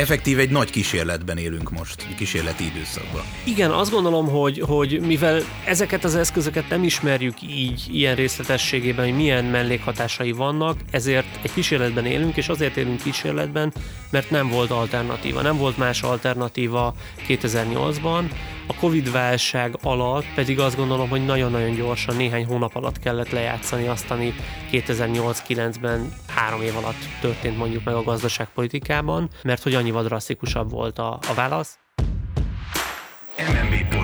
effektív egy nagy kísérletben élünk most, egy kísérleti időszakban. Igen, azt gondolom, hogy, hogy mivel ezeket az eszközöket nem ismerjük így ilyen részletességében, hogy milyen mellékhatásai vannak, ezért egy kísérletben élünk, és azért élünk kísérletben, mert nem volt alternatíva. Nem volt más alternatíva 2008-ban, a Covid válság alatt pedig azt gondolom, hogy nagyon-nagyon gyorsan, néhány hónap alatt kellett lejátszani azt, ami 2008-9-ben három év alatt történt mondjuk meg a gazdaságpolitikában, mert hogy annyival drasztikusabb volt a, a válasz. MMB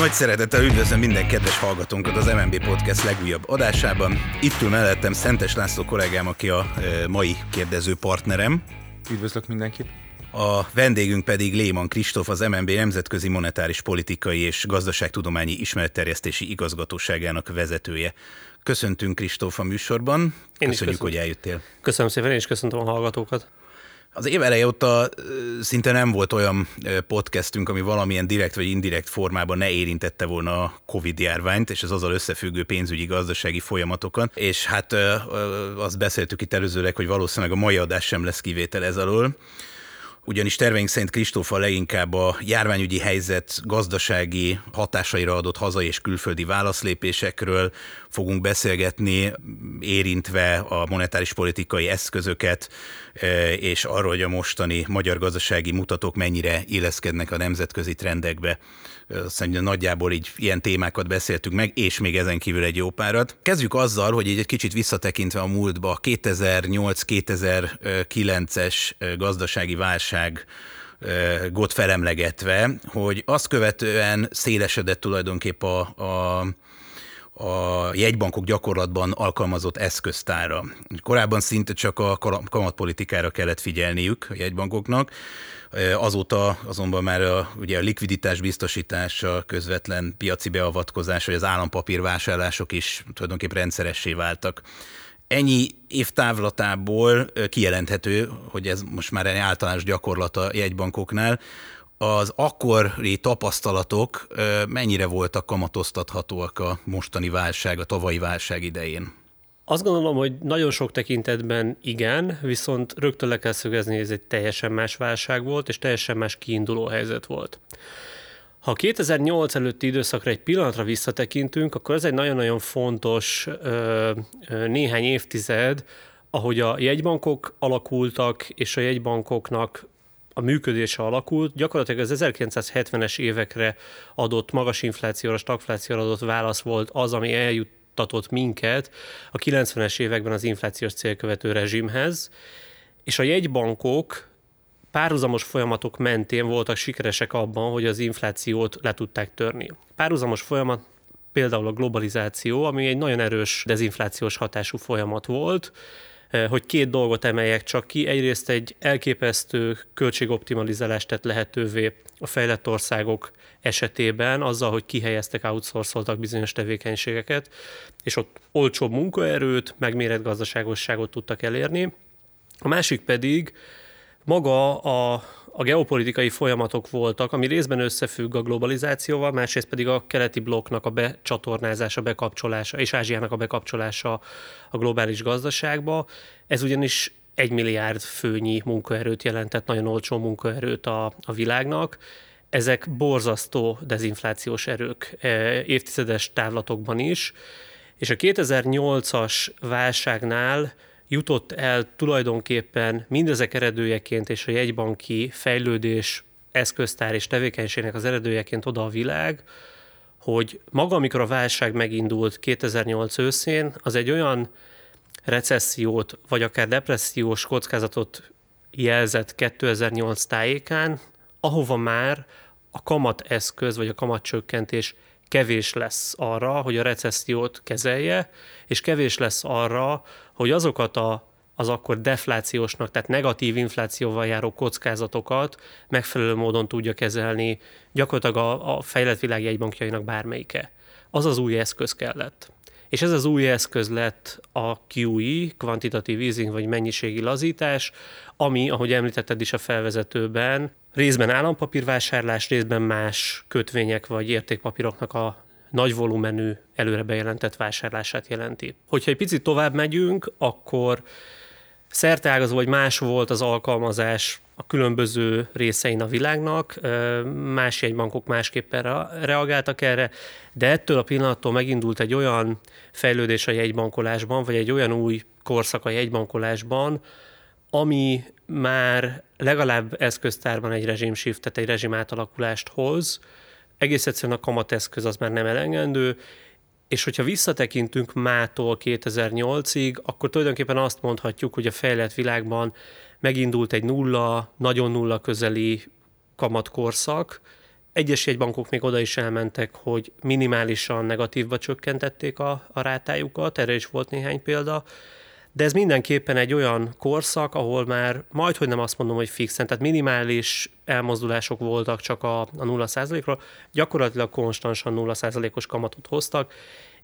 Nagy szeretettel üdvözlöm minden kedves hallgatónkat az MNB Podcast legújabb adásában. Itt ül mellettem Szentes László kollégám, aki a mai kérdező partnerem. Üdvözlök mindenkit. A vendégünk pedig Léman Kristóf, az MNB Nemzetközi Monetáris Politikai és Gazdaságtudományi Ismeretterjesztési Igazgatóságának vezetője. Köszöntünk Kristóf a műsorban. Én Köszönjük, hogy eljöttél. Köszönöm szépen, és köszöntöm a hallgatókat. Az év eleje óta szinte nem volt olyan podcastünk, ami valamilyen direkt vagy indirekt formában ne érintette volna a Covid járványt, és az azzal összefüggő pénzügyi gazdasági folyamatokat. És hát azt beszéltük itt előzőleg, hogy valószínűleg a mai adás sem lesz kivétel ez alól ugyanis terveink szerint Kristófa leginkább a járványügyi helyzet gazdasági hatásaira adott hazai és külföldi válaszlépésekről fogunk beszélgetni, érintve a monetáris politikai eszközöket, e, és arról, hogy a mostani magyar gazdasági mutatók mennyire illeszkednek a nemzetközi trendekbe. Szerintem nagyjából így ilyen témákat beszéltük meg, és még ezen kívül egy jó párat. Kezdjük azzal, hogy így egy kicsit visszatekintve a múltba, 2008-2009-es gazdasági válság gót felemlegetve, hogy azt követően szélesedett tulajdonképp a, a a jegybankok gyakorlatban alkalmazott eszköztára. Korábban szinte csak a kamatpolitikára kellett figyelniük a jegybankoknak, Azóta azonban már a, ugye a likviditás biztosítása, közvetlen piaci beavatkozás, vagy az állampapírvásárlások is tulajdonképpen rendszeressé váltak. Ennyi évtávlatából kijelenthető, hogy ez most már egy általános gyakorlat a jegybankoknál, az akkori tapasztalatok mennyire voltak kamatoztathatóak a mostani válság, a tavalyi válság idején? Azt gondolom, hogy nagyon sok tekintetben igen, viszont rögtön le kell szögezni, hogy ez egy teljesen más válság volt, és teljesen más kiinduló helyzet volt. Ha 2008 előtti időszakra egy pillanatra visszatekintünk, akkor ez egy nagyon-nagyon fontos ö, néhány évtized, ahogy a jegybankok alakultak, és a jegybankoknak a működése alakult, gyakorlatilag az 1970-es évekre adott magas inflációra, stagflációra adott válasz volt az, ami eljut, juttatott minket a 90-es években az inflációs célkövető rezsimhez, és a jegybankok párhuzamos folyamatok mentén voltak sikeresek abban, hogy az inflációt le tudták törni. Párhuzamos folyamat például a globalizáció, ami egy nagyon erős dezinflációs hatású folyamat volt, Eh, hogy két dolgot emeljek csak ki. Egyrészt egy elképesztő költségoptimalizálást tett lehetővé a fejlett országok esetében, azzal, hogy kihelyeztek, outsourcoltak bizonyos tevékenységeket, és ott olcsóbb munkaerőt, megmérett gazdaságosságot tudtak elérni. A másik pedig maga a a geopolitikai folyamatok voltak, ami részben összefügg a globalizációval, másrészt pedig a keleti blokknak a becsatornázása, bekapcsolása és Ázsiának a bekapcsolása a globális gazdaságba. Ez ugyanis egy milliárd főnyi munkaerőt jelentett, nagyon olcsó munkaerőt a, a világnak. Ezek borzasztó dezinflációs erők e, évtizedes távlatokban is, és a 2008-as válságnál jutott el tulajdonképpen mindezek eredőjeként és a jegybanki fejlődés eszköztár és tevékenységnek az eredőjeként oda a világ, hogy maga, amikor a válság megindult 2008 őszén, az egy olyan recessziót, vagy akár depressziós kockázatot jelzett 2008 tájékán, ahova már a kamateszköz, vagy a kamatcsökkentés kevés lesz arra, hogy a recessziót kezelje, és kevés lesz arra, hogy azokat a az akkor deflációsnak, tehát negatív inflációval járó kockázatokat megfelelő módon tudja kezelni gyakorlatilag a, a fejlett világ jegybankjainak bármelyike. Az az új eszköz kellett. És ez az új eszköz lett a QE, kvantitatív easing vagy mennyiségi lazítás, ami, ahogy említetted is a felvezetőben, részben állampapírvásárlás, részben más kötvények vagy értékpapíroknak a nagy volumenű előre bejelentett vásárlását jelenti. Hogyha egy picit tovább megyünk, akkor szerteágazó vagy más volt az alkalmazás a különböző részein a világnak, más jegybankok másképpen reagáltak erre, de ettől a pillanattól megindult egy olyan fejlődés a jegybankolásban, vagy egy olyan új korszak a jegybankolásban, ami már legalább eszköztárban egy rezsimshiftet, egy rezsim átalakulást hoz, egész egyszerűen a kamateszköz az már nem elengedő, és hogyha visszatekintünk mától 2008-ig, akkor tulajdonképpen azt mondhatjuk, hogy a fejlett világban megindult egy nulla, nagyon nulla közeli kamatkorszak. Egyes jegybankok még oda is elmentek, hogy minimálisan negatívba csökkentették a, a rátájukat, erre is volt néhány példa, de ez mindenképpen egy olyan korszak, ahol már majd, hogy nem azt mondom, hogy fixen, tehát minimális elmozdulások voltak csak a, a 0%-ról, gyakorlatilag konstansan 0%-os kamatot hoztak,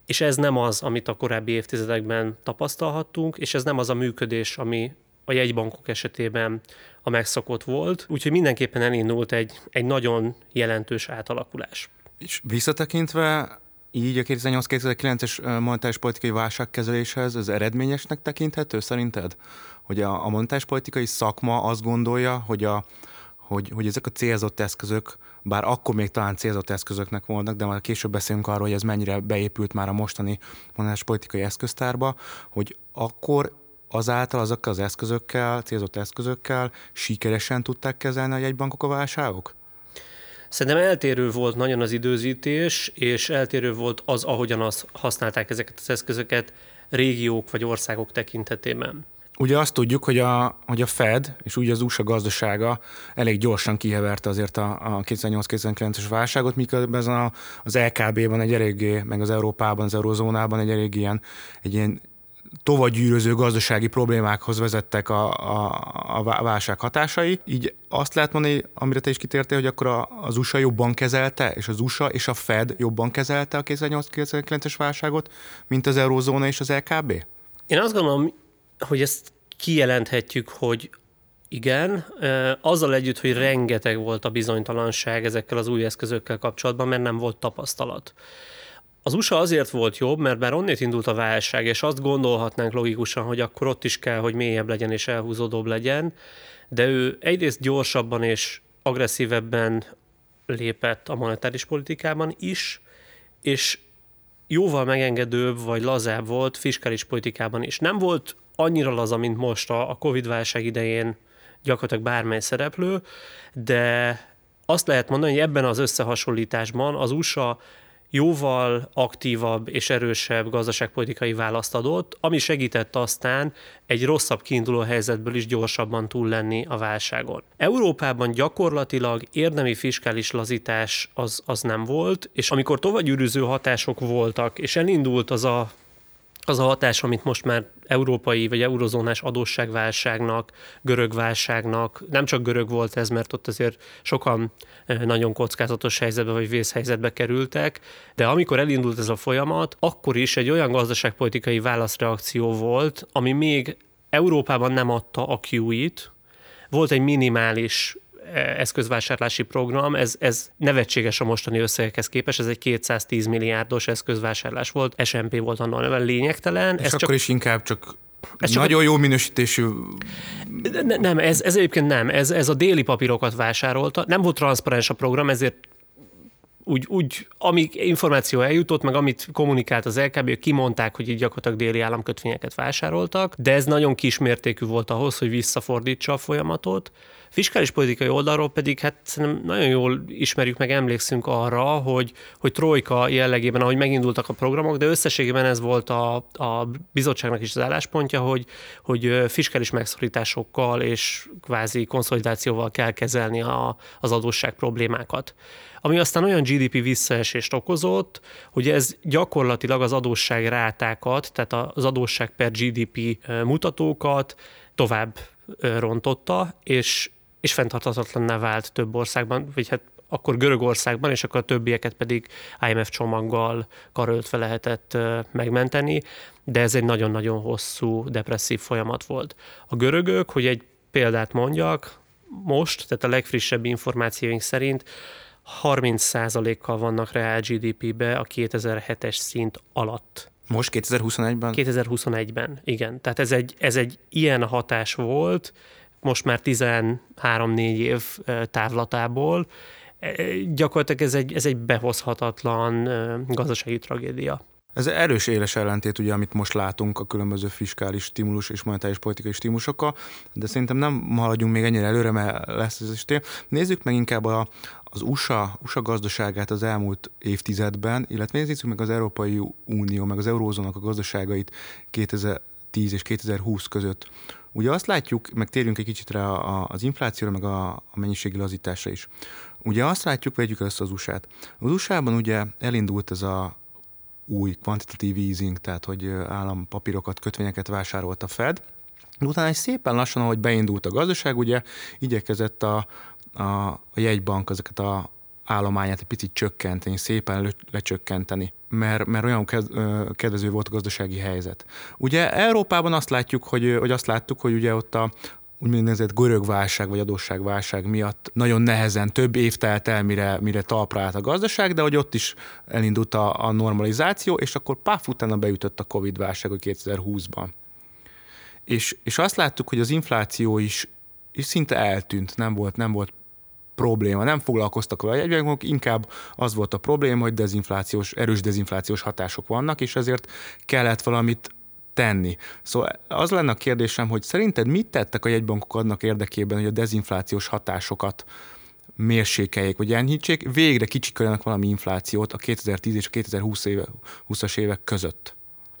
és ez nem az, amit a korábbi évtizedekben tapasztalhattunk, és ez nem az a működés, ami a jegybankok esetében a megszokott volt, úgyhogy mindenképpen elindult egy, egy nagyon jelentős átalakulás. És visszatekintve így a 2008-2009-es monetáris politikai válságkezeléshez ez eredményesnek tekinthető szerinted? Hogy a, a monetáris politikai szakma azt gondolja, hogy, a, hogy, hogy ezek a célzott eszközök, bár akkor még talán célzott eszközöknek voltak, de majd később beszélünk arról, hogy ez mennyire beépült már a mostani monetáris politikai eszköztárba, hogy akkor azáltal azokkal az eszközökkel, célzott eszközökkel sikeresen tudták kezelni a jegybankok a válságok? Szerintem eltérő volt nagyon az időzítés, és eltérő volt az, ahogyan az használták ezeket az eszközöket régiók vagy országok tekintetében. Ugye azt tudjuk, hogy a, hogy a Fed és úgy az USA gazdasága elég gyorsan kiheverte azért a, a 2008-2009-es válságot, miközben az LKB-ban egy eléggé, meg az Európában, az Eurozónában egy elég ilyen, egy ilyen tovagyűröző gazdasági problémákhoz vezettek a, a, a válság hatásai. Így azt lehet mondani, amire te is kitértél, hogy akkor az USA jobban kezelte, és az USA és a Fed jobban kezelte a 2008-2009-es válságot, mint az Eurózóna és az LKB? Én azt gondolom, hogy ezt kijelenthetjük, hogy igen, azzal együtt, hogy rengeteg volt a bizonytalanság ezekkel az új eszközökkel kapcsolatban, mert nem volt tapasztalat. Az USA azért volt jobb, mert bár onnét indult a válság, és azt gondolhatnánk logikusan, hogy akkor ott is kell, hogy mélyebb legyen és elhúzódóbb legyen, de ő egyrészt gyorsabban és agresszívebben lépett a monetáris politikában is, és jóval megengedőbb vagy lazább volt fiskális politikában is. Nem volt annyira laza, mint most a Covid-válság idején gyakorlatilag bármely szereplő, de azt lehet mondani, hogy ebben az összehasonlításban az USA jóval aktívabb és erősebb gazdaságpolitikai választ adott, ami segített aztán egy rosszabb kiinduló helyzetből is gyorsabban túl lenni a válságon. Európában gyakorlatilag érdemi fiskális lazítás az, az nem volt, és amikor tovagyűrűző hatások voltak, és elindult az a az a hatás, amit most már európai vagy eurozónás adósságválságnak, görög válságnak, nem csak görög volt ez, mert ott azért sokan nagyon kockázatos helyzetbe vagy vészhelyzetbe kerültek, de amikor elindult ez a folyamat, akkor is egy olyan gazdaságpolitikai válaszreakció volt, ami még Európában nem adta a QE-t, volt egy minimális eszközvásárlási program, ez, ez nevetséges a mostani összegekhez képest, ez egy 210 milliárdos eszközvásárlás volt, SMP volt annól lényegtelen. És ez akkor csak, is inkább csak ez csak Nagyon a... jó minősítésű. Ne, nem, ez, ez egyébként nem. Ez, ez a déli papírokat vásárolta. Nem volt transzparens a program, ezért úgy, úgy, amíg információ eljutott, meg amit kommunikált az LKB, kimondták, hogy így gyakorlatilag déli államkötvényeket vásároltak, de ez nagyon kismértékű volt ahhoz, hogy visszafordítsa a folyamatot. Fiskális politikai oldalról pedig hát szerintem nagyon jól ismerjük meg, emlékszünk arra, hogy, hogy trojka jellegében, ahogy megindultak a programok, de összességében ez volt a, a bizottságnak is az álláspontja, hogy, hogy fiskális megszorításokkal és kvázi konszolidációval kell kezelni a, az adósság problémákat. Ami aztán olyan GDP visszaesést okozott, hogy ez gyakorlatilag az adósság rátákat, tehát az adósság per GDP mutatókat tovább rontotta, és és fenntarthatatlanná vált több országban, vagy hát akkor Görögországban, és akkor a többieket pedig IMF csomaggal karöltve lehetett megmenteni, de ez egy nagyon-nagyon hosszú, depresszív folyamat volt. A görögök, hogy egy példát mondjak, most, tehát a legfrissebb információink szerint 30%-kal vannak reál GDP-be a 2007-es szint alatt. Most 2021-ben? 2021-ben, igen. Tehát ez egy, ez egy ilyen hatás volt, most már 13-4 év távlatából. Gyakorlatilag ez egy, ez egy behozhatatlan gazdasági tragédia. Ez erős éles ellentét, ugye, amit most látunk a különböző fiskális stimulus és monetáris politikai stimulusokkal, de szerintem nem haladjunk még ennyire előre, mert lesz ez is tél. Nézzük meg inkább a, az USA, USA gazdaságát az elmúlt évtizedben, illetve nézzük meg az Európai Unió, meg az Eurózónak a gazdaságait 2010 és 2020 között. Ugye azt látjuk, meg térjünk egy kicsit rá az inflációra, meg a, a mennyiségi lazításra is. Ugye azt látjuk, vegyük össze az USA-t. Az USA-ban ugye elindult ez a új kvantitatív easing, tehát hogy állampapírokat, kötvényeket vásárolt a Fed, Utána egy szépen lassan, ahogy beindult a gazdaság, ugye igyekezett a, a, a jegybank ezeket a állományát egy picit csökkenteni, szépen lecsökkenteni, mert, mert olyan kedvező volt a gazdasági helyzet. Ugye Európában azt látjuk, hogy, hogy azt láttuk, hogy ugye ott a, úgynevezett görög válság vagy adósságválság miatt nagyon nehezen több év telt el, mire, mire talpra állt a gazdaság, de hogy ott is elindult a, a normalizáció, és akkor páf utána beütött a Covid válság 2020-ban. És, és azt láttuk, hogy az infláció is, is szinte eltűnt, nem volt, nem volt probléma. Nem foglalkoztak vele jegybankok, inkább az volt a probléma, hogy dezinflációs, erős dezinflációs hatások vannak, és ezért kellett valamit tenni. Szóval az lenne a kérdésem, hogy szerinted mit tettek a jegybankok annak érdekében, hogy a dezinflációs hatásokat mérsékeljék, vagy enyhítsék, végre kicsikarjanak valami inflációt a 2010 és a 2020 éve, 20-as évek között?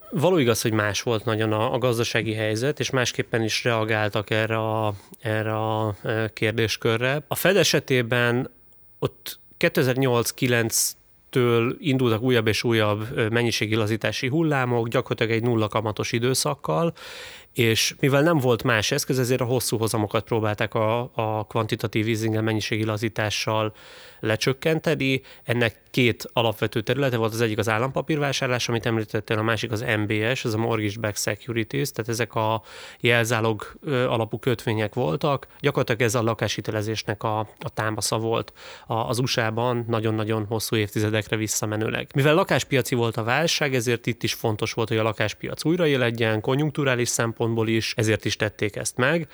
Való igaz, hogy más volt nagyon a, a gazdasági helyzet, és másképpen is reagáltak erre a, erre a kérdéskörre. A Fed esetében ott 2008-9 től indultak újabb és újabb mennyiségi lazítási hullámok, gyakorlatilag egy nulla kamatos időszakkal, és mivel nem volt más eszköz, ezért a hosszú hozamokat próbálták a, a kvantitatív easing mennyiségi lazítással lecsökkenteni. Ennek két alapvető területe volt, az egyik az állampapírvásárlás, amit említettél, a másik az MBS, az a Mortgage Back Securities, tehát ezek a jelzálog alapú kötvények voltak. Gyakorlatilag ez a lakáshitelezésnek a, a támasza volt az USA-ban nagyon-nagyon hosszú évtizedekre visszamenőleg. Mivel lakáspiaci volt a válság, ezért itt is fontos volt, hogy a lakáspiac újraéledjen, konjunkturális szempontból is, ezért is tették ezt meg.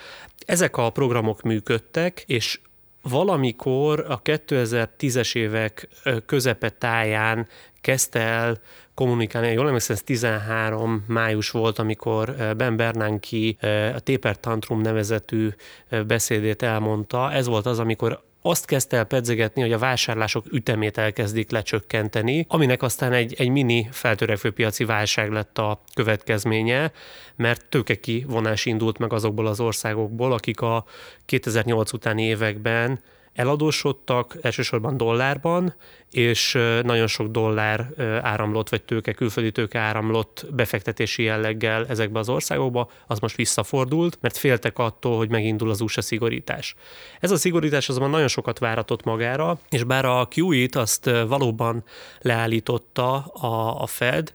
Ezek a programok működtek, és valamikor a 2010-es évek táján kezdte el kommunikálni, jól emlékszem, ez 13 május volt, amikor Ben Bernanke a Taper Tantrum nevezetű beszédét elmondta. Ez volt az, amikor azt kezdte el pedzegetni, hogy a vásárlások ütemét elkezdik lecsökkenteni, aminek aztán egy, egy mini feltörekvő piaci válság lett a következménye, mert tőke vonás indult meg azokból az országokból, akik a 2008 utáni években eladósodtak, elsősorban dollárban, és nagyon sok dollár áramlott, vagy tőke, külföldi tőke áramlott befektetési jelleggel ezekbe az országokba, az most visszafordult, mert féltek attól, hogy megindul az USA szigorítás. Ez a szigorítás azonban nagyon sokat váratott magára, és bár a QE-t azt valóban leállította a, a Fed,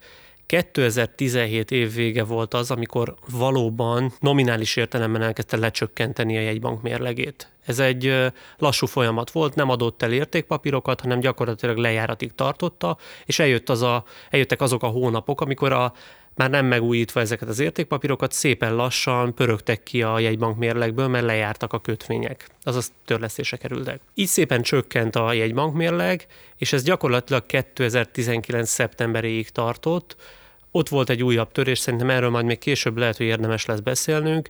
2017 év vége volt az, amikor valóban nominális értelemben elkezdte lecsökkenteni a jegybank mérlegét. Ez egy lassú folyamat volt, nem adott el értékpapírokat, hanem gyakorlatilag lejáratig tartotta, és eljött az a, eljöttek azok a hónapok, amikor a már nem megújítva ezeket az értékpapírokat, szépen lassan pörögtek ki a jegybank mérlegből, mert lejártak a kötvények, azaz törlesztése kerültek. Így szépen csökkent a jegybank mérleg, és ez gyakorlatilag 2019. szeptemberéig tartott, ott volt egy újabb törés, szerintem erről majd még később lehet, hogy érdemes lesz beszélnünk,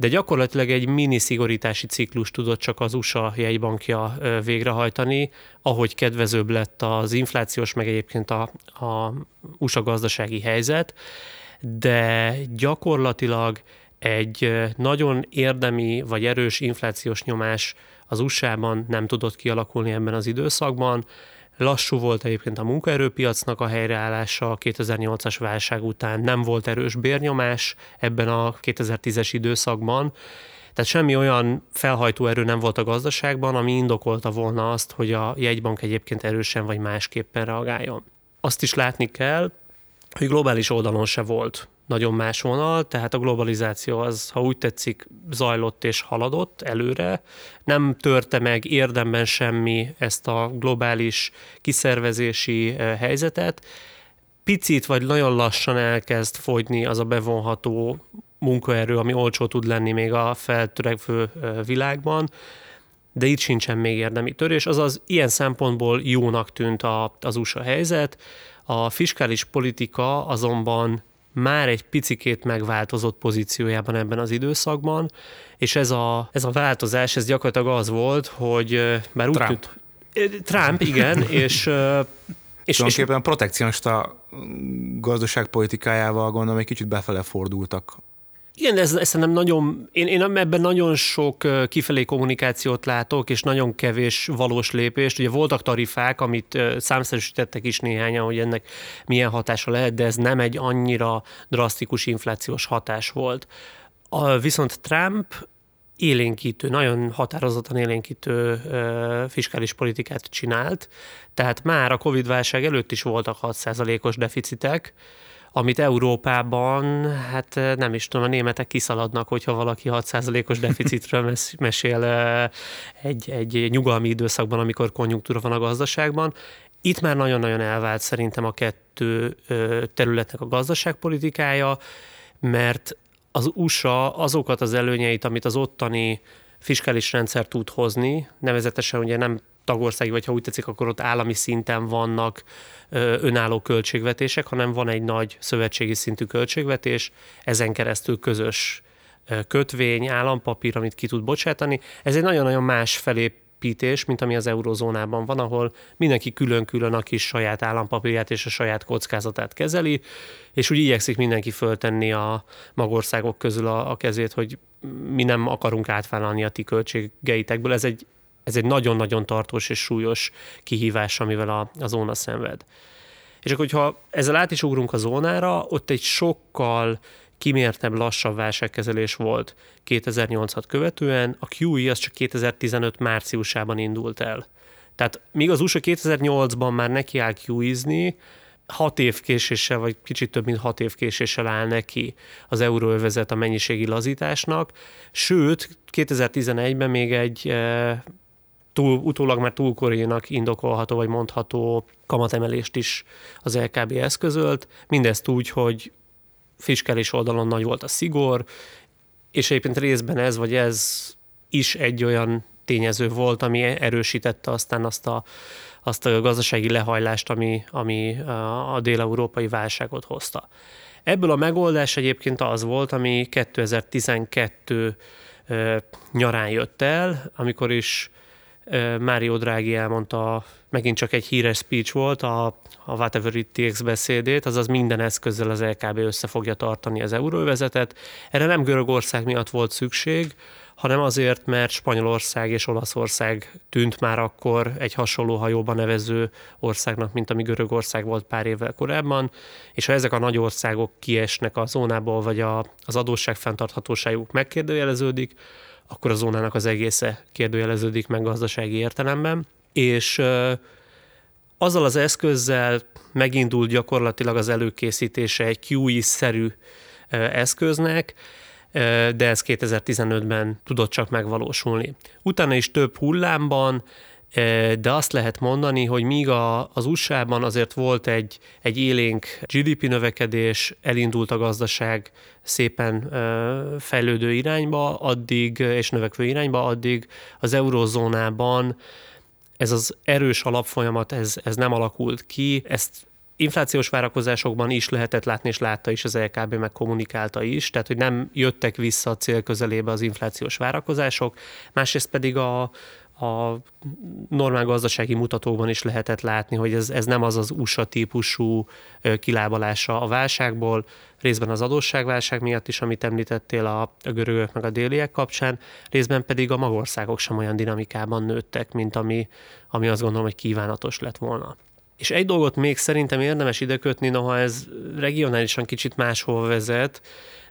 de gyakorlatilag egy mini szigorítási ciklus tudott csak az USA jegybankja végrehajtani, ahogy kedvezőbb lett az inflációs, meg egyébként a, a USA gazdasági helyzet, de gyakorlatilag egy nagyon érdemi vagy erős inflációs nyomás az USA-ban nem tudott kialakulni ebben az időszakban, Lassú volt egyébként a munkaerőpiacnak a helyreállása a 2008-as válság után, nem volt erős bérnyomás ebben a 2010-es időszakban, tehát semmi olyan felhajtó erő nem volt a gazdaságban, ami indokolta volna azt, hogy a jegybank egyébként erősen vagy másképpen reagáljon. Azt is látni kell, hogy globális oldalon se volt nagyon más vonal, tehát a globalizáció az, ha úgy tetszik, zajlott és haladott előre, nem törte meg érdemben semmi ezt a globális kiszervezési eh, helyzetet, picit vagy nagyon lassan elkezd fogyni az a bevonható munkaerő, ami olcsó tud lenni még a feltörekvő eh, világban, de itt sincsen még érdemi törés, azaz ilyen szempontból jónak tűnt az USA helyzet, a fiskális politika azonban már egy picikét megváltozott pozíciójában ebben az időszakban, és ez a, ez a változás, ez gyakorlatilag az volt, hogy bár úgy Trump. tűnt, Trump, igen, és és, Tulajdonképpen a protekcionista gazdaságpolitikájával gondolom egy kicsit befele fordultak igen, ez, ez nem nagyon, én, én ebben nagyon sok kifelé kommunikációt látok, és nagyon kevés valós lépést. Ugye voltak tarifák, amit számszerűsítettek is néhányan, hogy ennek milyen hatása lehet, de ez nem egy annyira drasztikus inflációs hatás volt. A, viszont Trump élénkítő, nagyon határozottan élénkítő ö, fiskális politikát csinált, tehát már a Covid-válság előtt is voltak 6%-os deficitek, amit Európában, hát nem is tudom, a németek kiszaladnak, hogyha valaki 6%-os deficitről mesél egy, egy nyugalmi időszakban, amikor konjunktúra van a gazdaságban. Itt már nagyon-nagyon elvált szerintem a kettő területnek a gazdaságpolitikája, mert az USA azokat az előnyeit, amit az ottani fiskális rendszer tud hozni, nevezetesen ugye nem tagországi, vagy ha úgy tetszik, akkor ott állami szinten vannak önálló költségvetések, hanem van egy nagy szövetségi szintű költségvetés, ezen keresztül közös kötvény, állampapír, amit ki tud bocsátani. Ez egy nagyon-nagyon más felépítés, mint ami az eurozónában van, ahol mindenki külön-külön a kis saját állampapírját és a saját kockázatát kezeli, és úgy igyekszik mindenki föltenni a magországok közül a, a kezét, hogy mi nem akarunk átvállalni a ti költségeitekből. Ez egy ez egy nagyon-nagyon tartós és súlyos kihívás, amivel a, a zóna szenved. És akkor, hogyha ezzel át is ugrunk a zónára, ott egy sokkal kimértebb, lassabb válságkezelés volt 2008-at követően, a QE az csak 2015 márciusában indult el. Tehát míg az USA 2008-ban már neki áll QE-zni, hat év késéssel, vagy kicsit több mint hat év késéssel áll neki az euróövezet a mennyiségi lazításnak, sőt, 2011-ben még egy eh, túl, utólag már túlkorénak indokolható vagy mondható kamatemelést is az LKB eszközölt, mindezt úgy, hogy fiskális oldalon nagy volt a szigor, és egyébként részben ez vagy ez is egy olyan tényező volt, ami erősítette aztán azt a, azt a gazdasági lehajlást, ami, ami a dél-európai válságot hozta. Ebből a megoldás egyébként az volt, ami 2012 nyarán jött el, amikor is Mário Draghi elmondta, megint csak egy híres speech volt, a, a Whatever It Takes beszédét, azaz minden eszközzel az LKB össze fogja tartani az euróvezetet. Erre nem Görögország miatt volt szükség, hanem azért, mert Spanyolország és Olaszország tűnt már akkor egy hasonló hajóban nevező országnak, mint ami Görögország volt pár évvel korábban, és ha ezek a nagy országok kiesnek a zónából, vagy a, az adósság fenntarthatóságuk megkérdőjeleződik, akkor a zónának az egésze kérdőjeleződik meg gazdasági értelemben, és azzal az eszközzel megindult gyakorlatilag az előkészítése egy QE-szerű eszköznek, de ez 2015-ben tudott csak megvalósulni. Utána is több hullámban de azt lehet mondani, hogy míg a, az USA-ban azért volt egy, egy élénk GDP növekedés, elindult a gazdaság szépen fejlődő irányba, addig, és növekvő irányba, addig az eurozónában ez az erős alapfolyamat, ez, ez nem alakult ki, ezt inflációs várakozásokban is lehetett látni, és látta is az LKB, meg kommunikálta is, tehát hogy nem jöttek vissza a cél közelébe az inflációs várakozások, másrészt pedig a, a normál gazdasági mutatókban is lehetett látni, hogy ez, ez nem az az USA típusú kilábalása a válságból, részben az adósságválság miatt is, amit említettél a, a görögök meg a déliek kapcsán, részben pedig a magországok sem olyan dinamikában nőttek, mint ami, ami azt gondolom, hogy kívánatos lett volna. És egy dolgot még szerintem érdemes ide kötni, noha ez regionálisan kicsit máshol vezet,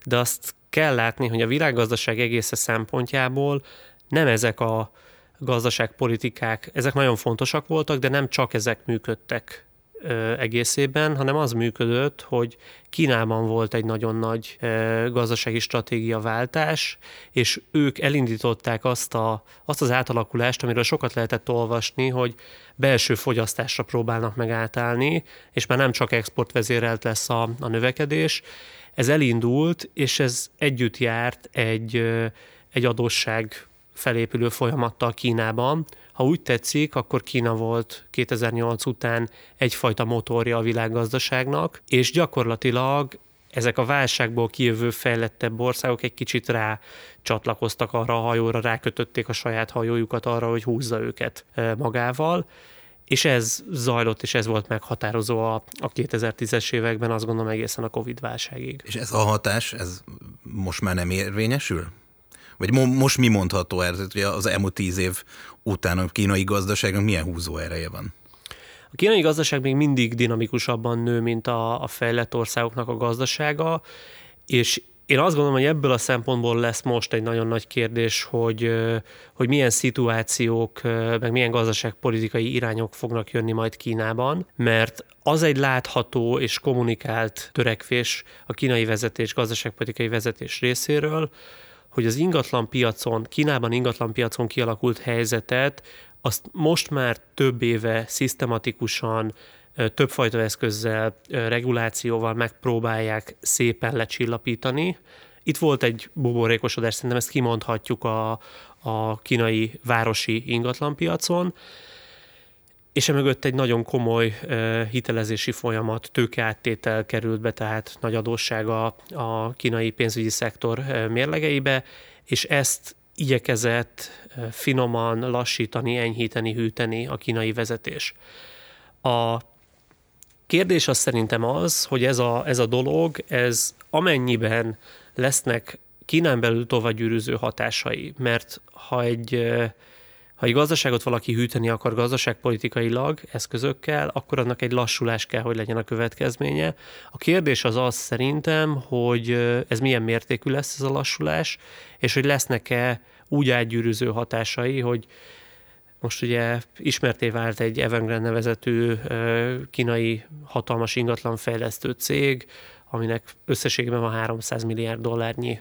de azt kell látni, hogy a világgazdaság egésze szempontjából nem ezek a gazdaságpolitikák, ezek nagyon fontosak voltak, de nem csak ezek működtek egészében, hanem az működött, hogy Kínában volt egy nagyon nagy gazdasági stratégia váltás, és ők elindították azt, a, azt az átalakulást, amiről sokat lehetett olvasni, hogy belső fogyasztásra próbálnak meg átállni, és már nem csak exportvezérelt lesz a, a növekedés. Ez elindult, és ez együtt járt egy, egy adósság felépülő folyamattal Kínában, ha úgy tetszik, akkor Kína volt 2008 után egyfajta motorja a világgazdaságnak, és gyakorlatilag ezek a válságból kijövő fejlettebb országok egy kicsit rá csatlakoztak arra a hajóra, rákötötték a saját hajójukat arra, hogy húzza őket e, magával, és ez zajlott, és ez volt meghatározó a, a 2010-es években, azt gondolom egészen a Covid válságig. És ez a hatás, ez most már nem érvényesül? Vagy mo- most mi mondható erre, hogy az elmúlt tíz év után a kínai gazdaságnak milyen húzó ereje van? A kínai gazdaság még mindig dinamikusabban nő, mint a, a fejlett országoknak a gazdasága, és én azt gondolom, hogy ebből a szempontból lesz most egy nagyon nagy kérdés, hogy, hogy milyen szituációk, meg milyen gazdaságpolitikai irányok fognak jönni majd Kínában, mert az egy látható és kommunikált törekvés a kínai vezetés, gazdaságpolitikai vezetés részéről, hogy az ingatlan piacon, Kínában ingatlan piacon kialakult helyzetet, azt most már több éve szisztematikusan, többfajta eszközzel, regulációval megpróbálják szépen lecsillapítani. Itt volt egy buborékosodás, szerintem ezt kimondhatjuk a, a kínai városi ingatlanpiacon, és emögött egy nagyon komoly hitelezési folyamat, tőkeáttétel került be, tehát nagy adóssága a kínai pénzügyi szektor mérlegeibe, és ezt igyekezett finoman lassítani, enyhíteni, hűteni a kínai vezetés. A kérdés az szerintem az, hogy ez a, ez a dolog, ez amennyiben lesznek Kínán belül továbbgyűrűző hatásai, mert ha egy ha egy gazdaságot valaki hűteni akar gazdaságpolitikailag eszközökkel, akkor annak egy lassulás kell, hogy legyen a következménye. A kérdés az az szerintem, hogy ez milyen mértékű lesz ez a lassulás, és hogy lesznek-e úgy átgyűrűző hatásai, hogy most ugye ismerté vált egy Evergrande nevezetű kínai hatalmas ingatlanfejlesztő cég, aminek összességében van 300 milliárd dollárnyi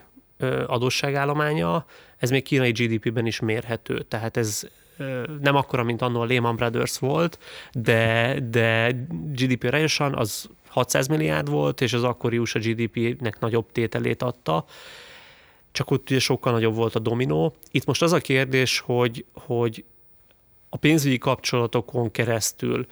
adósságállománya, ez még kínai GDP-ben is mérhető, tehát ez nem akkora, mint annól Lehman Brothers volt, de, de GDP arányosan az 600 milliárd volt, és az akkori USA GDP-nek nagyobb tételét adta, csak ott ugye sokkal nagyobb volt a dominó. Itt most az a kérdés, hogy, hogy a pénzügyi kapcsolatokon keresztül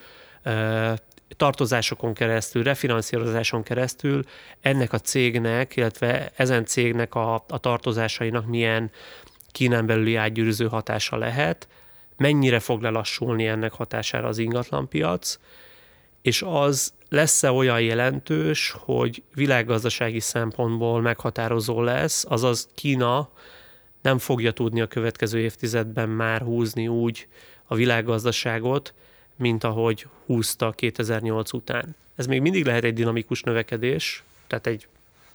tartozásokon keresztül, refinanszírozáson keresztül ennek a cégnek, illetve ezen cégnek a, a tartozásainak milyen Kínán belüli átgyűrűző hatása lehet, mennyire fog lelassulni ennek hatására az ingatlanpiac, és az lesz-e olyan jelentős, hogy világgazdasági szempontból meghatározó lesz, azaz Kína nem fogja tudni a következő évtizedben már húzni úgy a világgazdaságot, mint ahogy húzta 2008 után. Ez még mindig lehet egy dinamikus növekedés, tehát egy,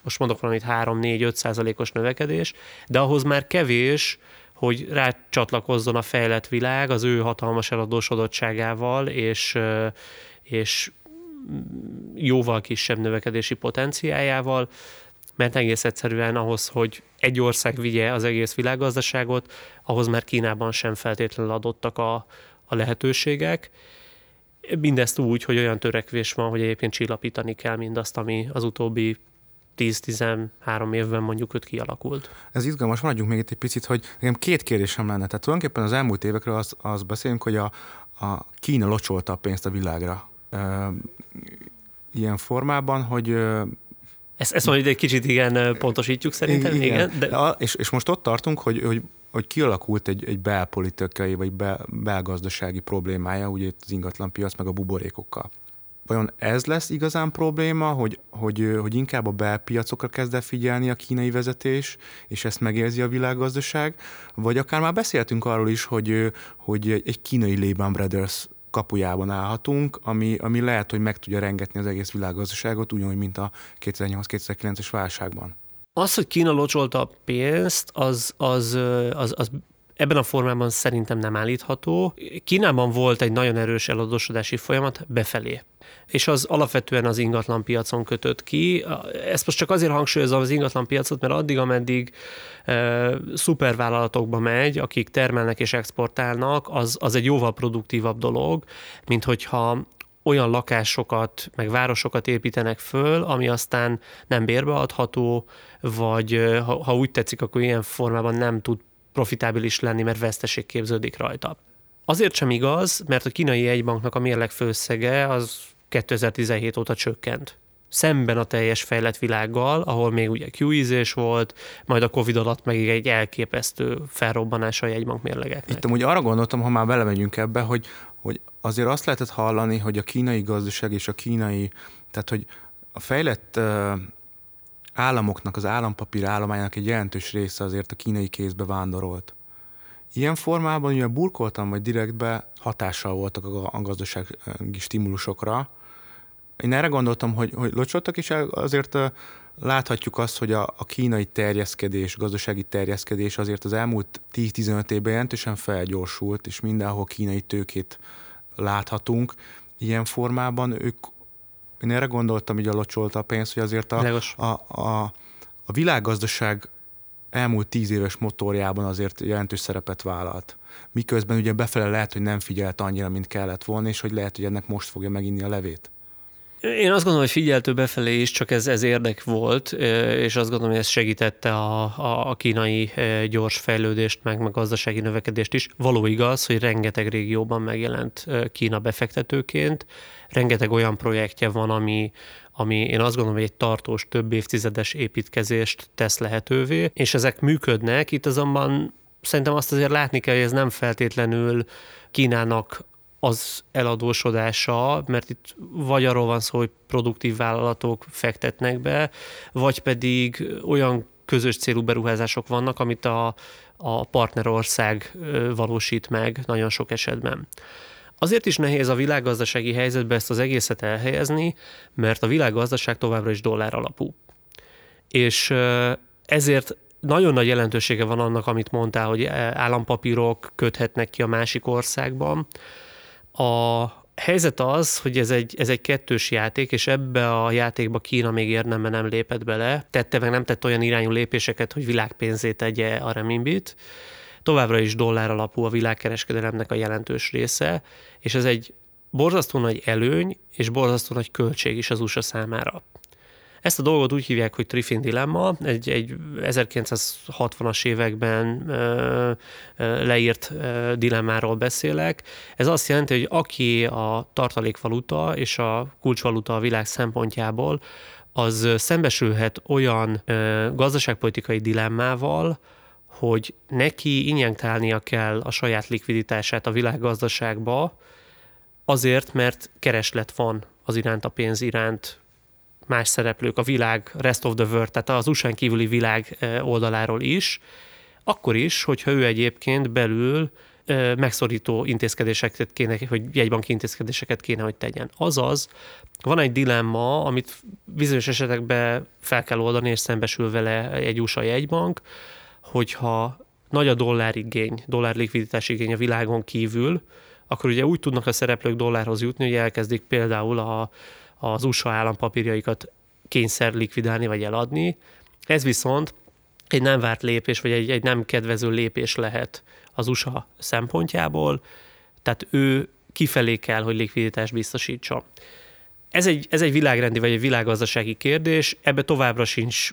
most mondok valamit 3-4-5 százalékos növekedés, de ahhoz már kevés, hogy rácsatlakozzon a fejlett világ az ő hatalmas eladósodottságával, és, és jóval kisebb növekedési potenciájával, mert egész egyszerűen ahhoz, hogy egy ország vigye az egész világgazdaságot, ahhoz már Kínában sem feltétlenül adottak a, a lehetőségek. Mindezt úgy, hogy olyan törekvés van, hogy egyébként csillapítani kell mindazt, ami az utóbbi 10-13 évben mondjuk öt kialakult. Ez izgalmas, maradjunk még itt egy picit, hogy nekem két kérdésem lenne. Tehát tulajdonképpen az elmúlt évekről az, az beszélünk, hogy a, a Kína locsolta a pénzt a világra. E, ilyen formában, hogy ezt, ezt majd egy kicsit igen pontosítjuk szerintem. Igen, igen de... De, és, és most ott tartunk, hogy, hogy hogy kialakult egy, egy belpolitikai vagy bel, belgazdasági problémája, ugye itt az ingatlanpiac meg a buborékokkal. Vajon ez lesz igazán probléma, hogy, hogy, hogy inkább a belpiacokra kezd el figyelni a kínai vezetés, és ezt megérzi a világgazdaság, vagy akár már beszéltünk arról is, hogy, hogy egy kínai Lehman Brothers kapujában állhatunk, ami, ami lehet, hogy meg tudja rengetni az egész világgazdaságot, ugyanúgy, mint a 2008-2009-es válságban. Az, hogy Kína locsolta a pénzt, az, az, az, az ebben a formában szerintem nem állítható. Kínában volt egy nagyon erős eladósodási folyamat befelé és az alapvetően az ingatlan piacon kötött ki. Ezt most csak azért hangsúlyozom az ingatlan piacot, mert addig, ameddig e, szupervállalatokba megy, akik termelnek és exportálnak, az, az egy jóval produktívabb dolog, mint hogyha olyan lakásokat, meg városokat építenek föl, ami aztán nem bérbeadható, vagy ha, ha úgy tetszik, akkor ilyen formában nem tud profitábilis lenni, mert veszteség képződik rajta. Azért sem igaz, mert a kínai jegybanknak a mérleg főszege az 2017 óta csökkent szemben a teljes fejlett világgal, ahol még ugye q volt, majd a Covid alatt meg egy elképesztő felrobbanása a jegybank mérlegeknek. Itt amúgy arra gondoltam, ha már belemegyünk ebbe, hogy, hogy azért azt lehetett hallani, hogy a kínai gazdaság és a kínai, tehát hogy a fejlett államoknak, az állampapír állománynak egy jelentős része azért a kínai kézbe vándorolt. Ilyen formában, ugye burkoltam, vagy direktbe hatással voltak a gazdasági stimulusokra. Én erre gondoltam, hogy, hogy locsoltak, és azért láthatjuk azt, hogy a, a kínai terjeszkedés, gazdasági terjeszkedés azért az elmúlt 10-15 évben jelentősen felgyorsult, és mindenhol kínai tőkét láthatunk. Ilyen formában ők én erre gondoltam, hogy a locsolta a pénzt, hogy azért a, a, a, a világgazdaság elmúlt tíz éves motorjában azért jelentős szerepet vállalt. Miközben ugye befele lehet, hogy nem figyelt annyira, mint kellett volna, és hogy lehet, hogy ennek most fogja meginni a levét. Én azt gondolom, hogy figyeltő befelé is, csak ez, ez érdek volt, és azt gondolom, hogy ez segítette a, a, kínai gyors fejlődést, meg, meg gazdasági növekedést is. Való igaz, hogy rengeteg régióban megjelent Kína befektetőként, rengeteg olyan projektje van, ami, ami én azt gondolom, hogy egy tartós, több évtizedes építkezést tesz lehetővé, és ezek működnek. Itt azonban szerintem azt azért látni kell, hogy ez nem feltétlenül Kínának az eladósodása, mert itt vagy arról van szó, hogy produktív vállalatok fektetnek be, vagy pedig olyan közös célú beruházások vannak, amit a, a partnerország valósít meg nagyon sok esetben. Azért is nehéz a világgazdasági helyzetbe ezt az egészet elhelyezni, mert a világgazdaság továbbra is dollár alapú. És ezért nagyon nagy jelentősége van annak, amit mondtál, hogy állampapírok köthetnek ki a másik országban. A helyzet az, hogy ez egy, ez egy kettős játék, és ebbe a játékba Kína még érdemben nem lépett bele. Tette meg nem tett olyan irányú lépéseket, hogy világpénzét tegye a remimbit. Továbbra is dollár alapú a világkereskedelemnek a jelentős része, és ez egy borzasztó nagy előny és borzasztó nagy költség is az USA számára. Ezt a dolgot úgy hívják, hogy Triffin dilemma, egy, egy 1960-as években ö, ö, leírt ö, dilemmáról beszélek. Ez azt jelenti, hogy aki a tartalékvaluta és a kulcsvaluta a világ szempontjából, az szembesülhet olyan ö, gazdaságpolitikai dilemmával, hogy neki injektálnia kell a saját likviditását a világgazdaságba, azért, mert kereslet van az iránt, a pénz iránt más szereplők, a világ, rest of the world, tehát az usa kívüli világ oldaláról is, akkor is, hogyha ő egyébként belül megszorító intézkedéseket kéne, hogy jegybanki intézkedéseket kéne, hogy tegyen. Azaz, van egy dilemma, amit bizonyos esetekben fel kell oldani, és szembesül vele egy USA jegybank, hogyha nagy a dollárigény, dollár likviditás igény a világon kívül, akkor ugye úgy tudnak a szereplők dollárhoz jutni, hogy elkezdik például a, az USA állampapírjaikat kényszer likvidálni vagy eladni. Ez viszont egy nem várt lépés, vagy egy, egy nem kedvező lépés lehet az USA szempontjából, tehát ő kifelé kell, hogy likviditást biztosítsa. Ez egy, ez egy világrendi vagy egy világgazdasági kérdés, ebbe továbbra sincs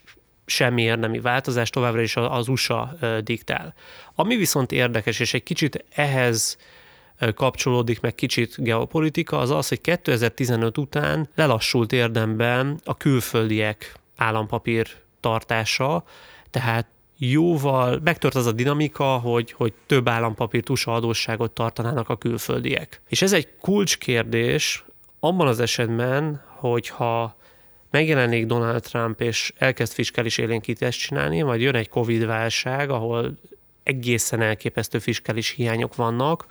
semmi érdemi változás, továbbra is az USA diktál. Ami viszont érdekes, és egy kicsit ehhez kapcsolódik meg kicsit geopolitika, az az, hogy 2015 után lelassult érdemben a külföldiek állampapír tartása, tehát jóval megtört az a dinamika, hogy, hogy több állampapír USA adósságot tartanának a külföldiek. És ez egy kulcskérdés abban az esetben, hogyha megjelenik Donald Trump, és elkezd fiskális élénkítést csinálni, majd jön egy Covid-válság, ahol egészen elképesztő fiskális hiányok vannak.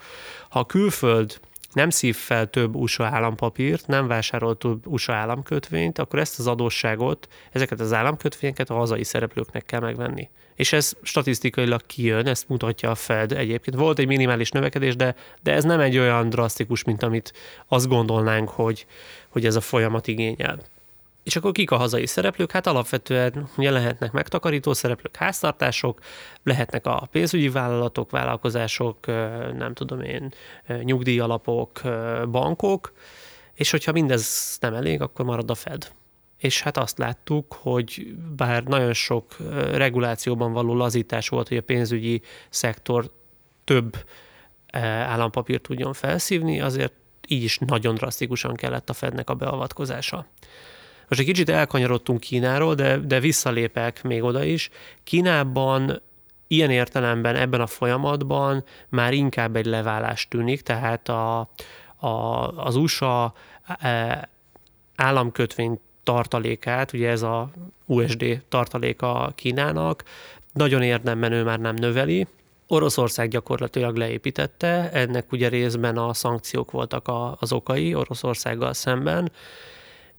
Ha a külföld nem szív fel több USA állampapírt, nem vásárol több USA államkötvényt, akkor ezt az adósságot, ezeket az államkötvényeket a hazai szereplőknek kell megvenni. És ez statisztikailag kijön, ezt mutatja a Fed egyébként. Volt egy minimális növekedés, de, de ez nem egy olyan drasztikus, mint amit azt gondolnánk, hogy, hogy ez a folyamat igényel. És akkor kik a hazai szereplők? Hát alapvetően ugye lehetnek megtakarító szereplők, háztartások, lehetnek a pénzügyi vállalatok, vállalkozások, nem tudom én, nyugdíjalapok, bankok, és hogyha mindez nem elég, akkor marad a Fed. És hát azt láttuk, hogy bár nagyon sok regulációban való lazítás volt, hogy a pénzügyi szektor több állampapírt tudjon felszívni, azért így is nagyon drasztikusan kellett a Fednek a beavatkozása. Most egy kicsit elkanyarodtunk Kínáról, de, de visszalépek még oda is. Kínában ilyen értelemben ebben a folyamatban már inkább egy leválás tűnik, tehát a, a, az USA e, államkötvény tartalékát, ugye ez a USD tartaléka Kínának, nagyon érdemben ő már nem növeli, Oroszország gyakorlatilag leépítette, ennek ugye részben a szankciók voltak az okai Oroszországgal szemben,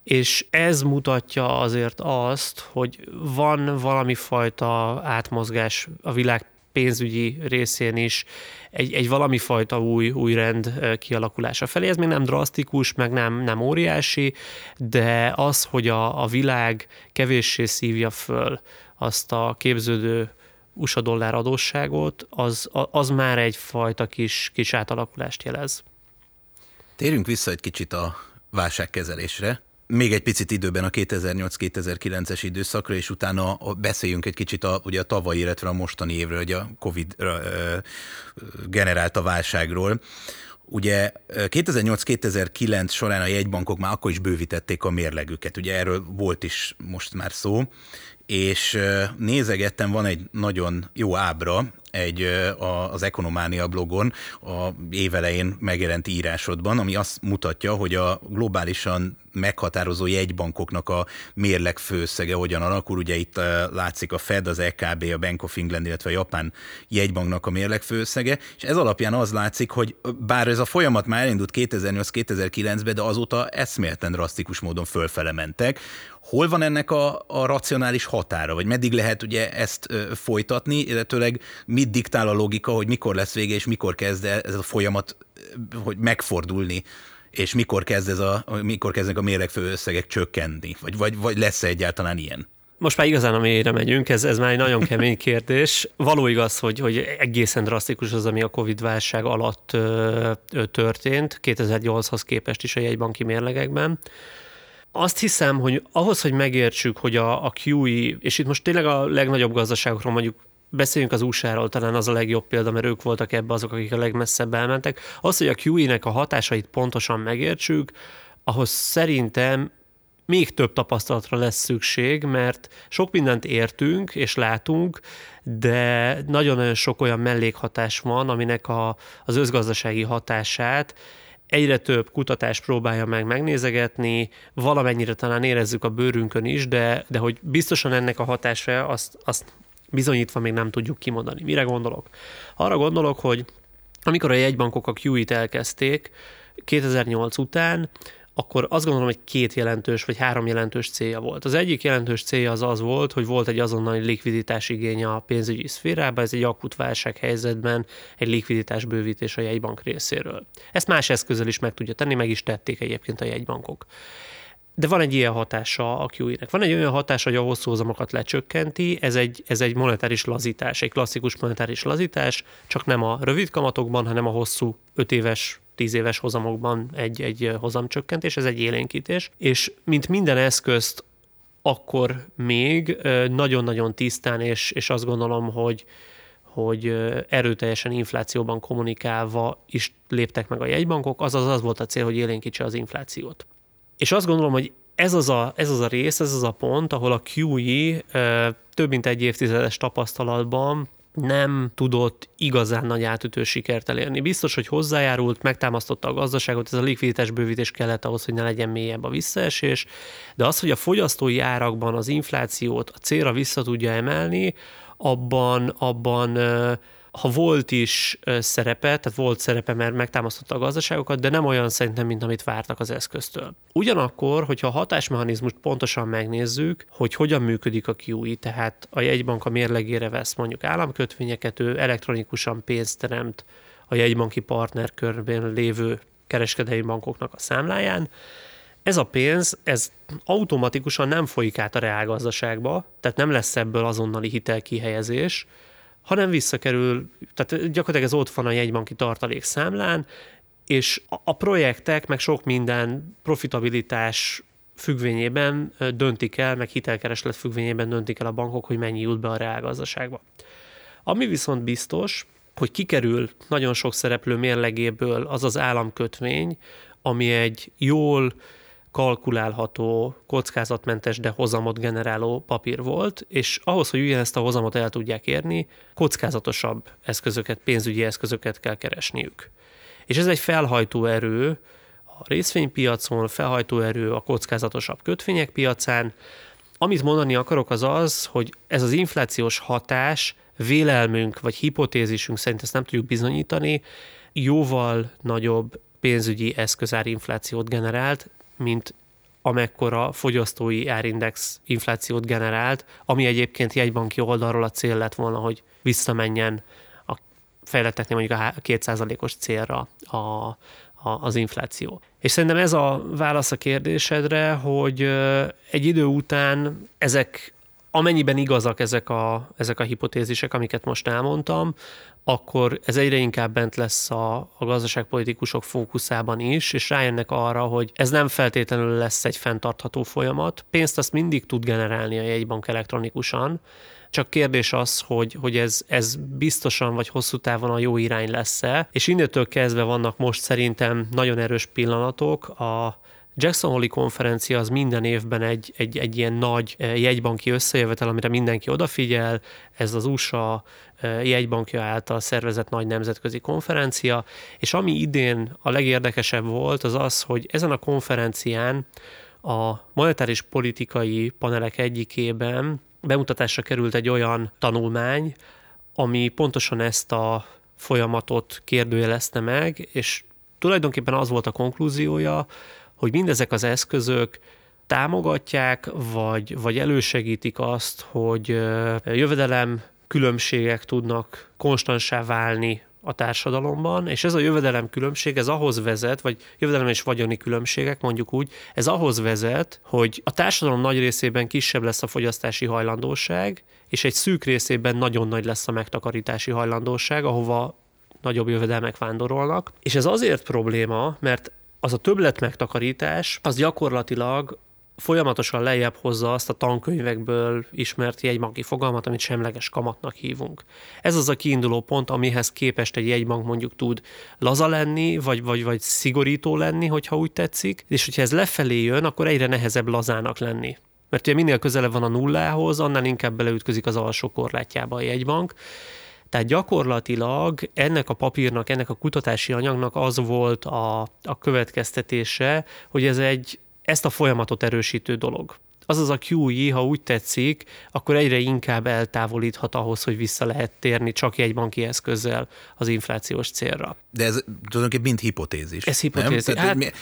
és ez mutatja azért azt, hogy van valami fajta átmozgás a világ pénzügyi részén is egy, egy valami fajta új, új rend kialakulása felé. Ez még nem drasztikus, meg nem, nem óriási, de az, hogy a, a világ kevéssé szívja föl azt a képződő USA dollár adósságot, az, az már egyfajta kis, kis átalakulást jelez. Térjünk vissza egy kicsit a válságkezelésre még egy picit időben a 2008-2009-es időszakra, és utána beszéljünk egy kicsit a, ugye a tavalyi, illetve a mostani évről, hogy a Covid generálta válságról. Ugye 2008-2009 során a jegybankok már akkor is bővítették a mérlegüket, ugye erről volt is most már szó, és nézegettem, van egy nagyon jó ábra, egy az Ekonománia blogon a évelején megjelent írásodban, ami azt mutatja, hogy a globálisan meghatározó jegybankoknak a mérleg főszege hogyan alakul. Ugye itt látszik a Fed, az EKB, a Bank of England, illetve a Japán jegybanknak a mérleg főszege, és ez alapján az látszik, hogy bár ez a folyamat már elindult 2008-2009-ben, de azóta eszméleten drasztikus módon fölfele mentek. Hol van ennek a, a racionális határa, vagy meddig lehet ugye ezt folytatni, illetőleg mit diktál a logika, hogy mikor lesz vége, és mikor kezd ez a folyamat hogy megfordulni és mikor kezd ez a, mikor kezdnek a méregfő összegek csökkenni? Vagy, vagy, vagy lesz-e egyáltalán ilyen? Most már igazán a mélyre megyünk, ez, ez már egy nagyon kemény kérdés. Való igaz, hogy, hogy egészen drasztikus az, ami a Covid-válság alatt ö, ö, történt, 2008-hoz képest is a jegybanki mérlegekben. Azt hiszem, hogy ahhoz, hogy megértsük, hogy a, a QE, és itt most tényleg a legnagyobb gazdaságokról mondjuk beszéljünk az USA-ról, talán az a legjobb példa, mert ők voltak ebbe azok, akik a legmesszebb elmentek. Az, hogy a QE-nek a hatásait pontosan megértsük, ahhoz szerintem még több tapasztalatra lesz szükség, mert sok mindent értünk és látunk, de nagyon-nagyon sok olyan mellékhatás van, aminek a, az özgazdasági hatását egyre több kutatás próbálja meg megnézegetni, valamennyire talán érezzük a bőrünkön is, de, de hogy biztosan ennek a hatása, azt, azt bizonyítva még nem tudjuk kimondani. Mire gondolok? Arra gondolok, hogy amikor a jegybankok a QE-t elkezdték 2008 után, akkor azt gondolom, hogy két jelentős vagy három jelentős célja volt. Az egyik jelentős célja az az volt, hogy volt egy azonnali likviditás igénye a pénzügyi szférában, ez egy akut válsághelyzetben egy likviditás bővítés a jegybank részéről. Ezt más eszközzel is meg tudja tenni, meg is tették egyébként a jegybankok. De van egy ilyen hatása a QE-nek. Van egy olyan hatása, hogy a hosszú hozamokat lecsökkenti, ez egy, ez egy monetáris lazítás, egy klasszikus monetáris lazítás, csak nem a rövid kamatokban, hanem a hosszú 5 éves 10 éves hozamokban egy, egy hozamcsökkentés, ez egy élénkítés, és mint minden eszközt akkor még nagyon-nagyon tisztán, és, és azt gondolom, hogy, hogy erőteljesen inflációban kommunikálva is léptek meg a jegybankok, azaz az volt a cél, hogy élénkítse az inflációt. És azt gondolom, hogy ez az, a, ez az a rész, ez az a pont, ahol a QE több mint egy évtizedes tapasztalatban nem tudott igazán nagy átütő sikert elérni. Biztos, hogy hozzájárult, megtámasztotta a gazdaságot, ez a likviditás bővítés kellett ahhoz, hogy ne legyen mélyebb a visszaesés, de az, hogy a fogyasztói árakban az inflációt a célra vissza tudja emelni, abban, abban ha volt is szerepe, tehát volt szerepe, mert megtámasztotta a gazdaságokat, de nem olyan szerintem, mint amit vártak az eszköztől. Ugyanakkor, hogyha a hatásmechanizmust pontosan megnézzük, hogy hogyan működik a QE, tehát a jegybank a mérlegére vesz mondjuk államkötvényeket, ő elektronikusan pénzt teremt a jegybanki partnerkörben lévő kereskedelmi bankoknak a számláján, ez a pénz, ez automatikusan nem folyik át a reálgazdaságba, tehát nem lesz ebből azonnali hitelkihelyezés, hanem visszakerül, tehát gyakorlatilag ez ott van a jegybanki tartalék számlán, és a projektek, meg sok minden profitabilitás függvényében döntik el, meg hitelkereslet függvényében döntik el a bankok, hogy mennyi jut be a reálgazdaságba. Ami viszont biztos, hogy kikerül nagyon sok szereplő mérlegéből az az államkötvény, ami egy jól kalkulálható, kockázatmentes, de hozamot generáló papír volt, és ahhoz, hogy ezt a hozamot el tudják érni, kockázatosabb eszközöket, pénzügyi eszközöket kell keresniük. És ez egy felhajtó erő a részvénypiacon, felhajtó erő a kockázatosabb kötvények piacán. Amit mondani akarok az az, hogy ez az inflációs hatás vélelmünk vagy hipotézisünk szerint ezt nem tudjuk bizonyítani, jóval nagyobb pénzügyi eszközár inflációt generált, mint amekkora fogyasztói árindex inflációt generált, ami egyébként jegybanki oldalról a cél lett volna, hogy visszamenjen a fejletteknél mondjuk a 2%-os célra a, a, az infláció. És szerintem ez a válasz a kérdésedre, hogy egy idő után ezek amennyiben igazak ezek a, ezek a hipotézisek, amiket most elmondtam, akkor ez egyre inkább bent lesz a, a gazdaságpolitikusok fókuszában is, és rájönnek arra, hogy ez nem feltétlenül lesz egy fenntartható folyamat. Pénzt azt mindig tud generálni a jegybank elektronikusan, csak kérdés az, hogy, hogy ez, ez biztosan vagy hosszú távon a jó irány lesz-e, és innentől kezdve vannak most szerintem nagyon erős pillanatok a Jackson Hole konferencia az minden évben egy, egy, egy ilyen nagy eh, jegybanki összejövetel, amire mindenki odafigyel, ez az USA eh, jegybankja által szervezett nagy nemzetközi konferencia, és ami idén a legérdekesebb volt, az az, hogy ezen a konferencián a monetáris politikai panelek egyikében bemutatásra került egy olyan tanulmány, ami pontosan ezt a folyamatot kérdőjelezte meg, és tulajdonképpen az volt a konklúziója, hogy mindezek az eszközök támogatják, vagy, vagy elősegítik azt, hogy jövedelem különbségek tudnak konstansá válni a társadalomban, és ez a jövedelem különbség, ez ahhoz vezet, vagy jövedelem és vagyoni különbségek, mondjuk úgy, ez ahhoz vezet, hogy a társadalom nagy részében kisebb lesz a fogyasztási hajlandóság, és egy szűk részében nagyon nagy lesz a megtakarítási hajlandóság, ahova nagyobb jövedelmek vándorolnak. És ez azért probléma, mert az a többlet megtakarítás, az gyakorlatilag folyamatosan lejjebb hozza azt a tankönyvekből ismert jegybanki fogalmat, amit semleges kamatnak hívunk. Ez az a kiinduló pont, amihez képest egy jegybank mondjuk tud laza lenni, vagy, vagy, vagy szigorító lenni, hogyha úgy tetszik, és hogyha ez lefelé jön, akkor egyre nehezebb lazának lenni. Mert ugye minél közelebb van a nullához, annál inkább beleütközik az alsó korlátjába a jegybank, tehát gyakorlatilag ennek a papírnak, ennek a kutatási anyagnak az volt a, a következtetése, hogy ez egy ezt a folyamatot erősítő dolog azaz a QE, ha úgy tetszik, akkor egyre inkább eltávolíthat ahhoz, hogy vissza lehet térni csak egy banki eszközzel az inflációs célra. De ez tulajdonképpen mind hipotézis. Ez hipotézis. Nem? hát,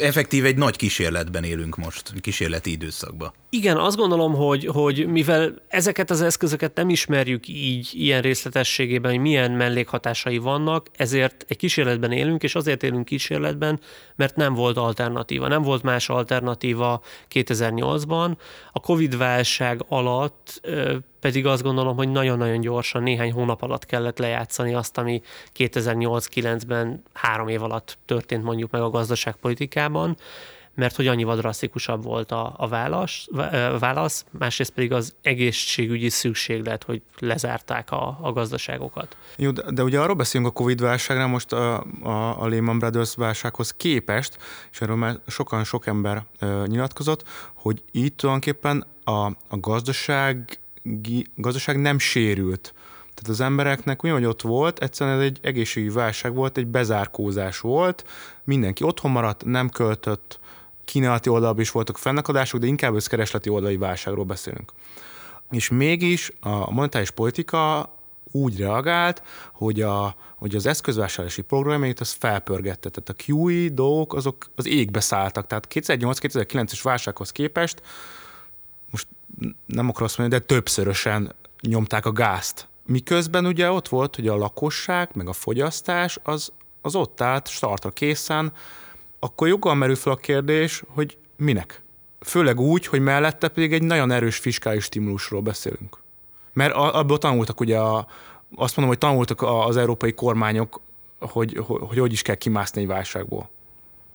effektív egy nagy kísérletben élünk most, kísérleti időszakban. Igen, azt gondolom, hogy, hogy mivel ezeket az eszközöket nem ismerjük így ilyen részletességében, hogy milyen mellékhatásai vannak, ezért egy kísérletben élünk, és azért élünk kísérletben, mert nem volt alternatíva. Nem volt más alternatíva 2008-ban, a Covid-válság alatt pedig azt gondolom, hogy nagyon-nagyon gyorsan, néhány hónap alatt kellett lejátszani azt, ami 2008-9-ben három év alatt történt mondjuk meg a gazdaságpolitikában, mert hogy annyival drasztikusabb volt a, a válasz, válasz, másrészt pedig az egészségügyi szükséglet, hogy lezárták a, a gazdaságokat. Jó, de, de ugye arról beszélünk a Covid-válságnál most a, a, a Lehman Brothers válsághoz képest, és erről már sokan sok ember ö, nyilatkozott, hogy itt tulajdonképpen a, a gazdaság, gazdaság nem sérült. Tehát az embereknek olyan, hogy ott volt, egyszerűen ez egy egészségügyi válság volt, egy bezárkózás volt, mindenki otthon maradt, nem költött, kínálati oldalban is voltak fennakadások, de inkább összkeresleti oldali válságról beszélünk. És mégis a monetáris politika úgy reagált, hogy, a, hogy az eszközvásárlási programjait az felpörgette. Tehát a QE dolgok azok az égbe szálltak. Tehát 2008-2009-es válsághoz képest nem akarok azt mondani, de többszörösen nyomták a gázt. Miközben ugye ott volt, hogy a lakosság, meg a fogyasztás az, az ott állt startra készen, akkor joggal merül fel a kérdés, hogy minek? Főleg úgy, hogy mellette pedig egy nagyon erős fiskális stimulusról beszélünk. Mert abból tanultak ugye, a, azt mondom, hogy tanultak az európai kormányok, hogy hogy, hogy is kell kimászni egy válságból.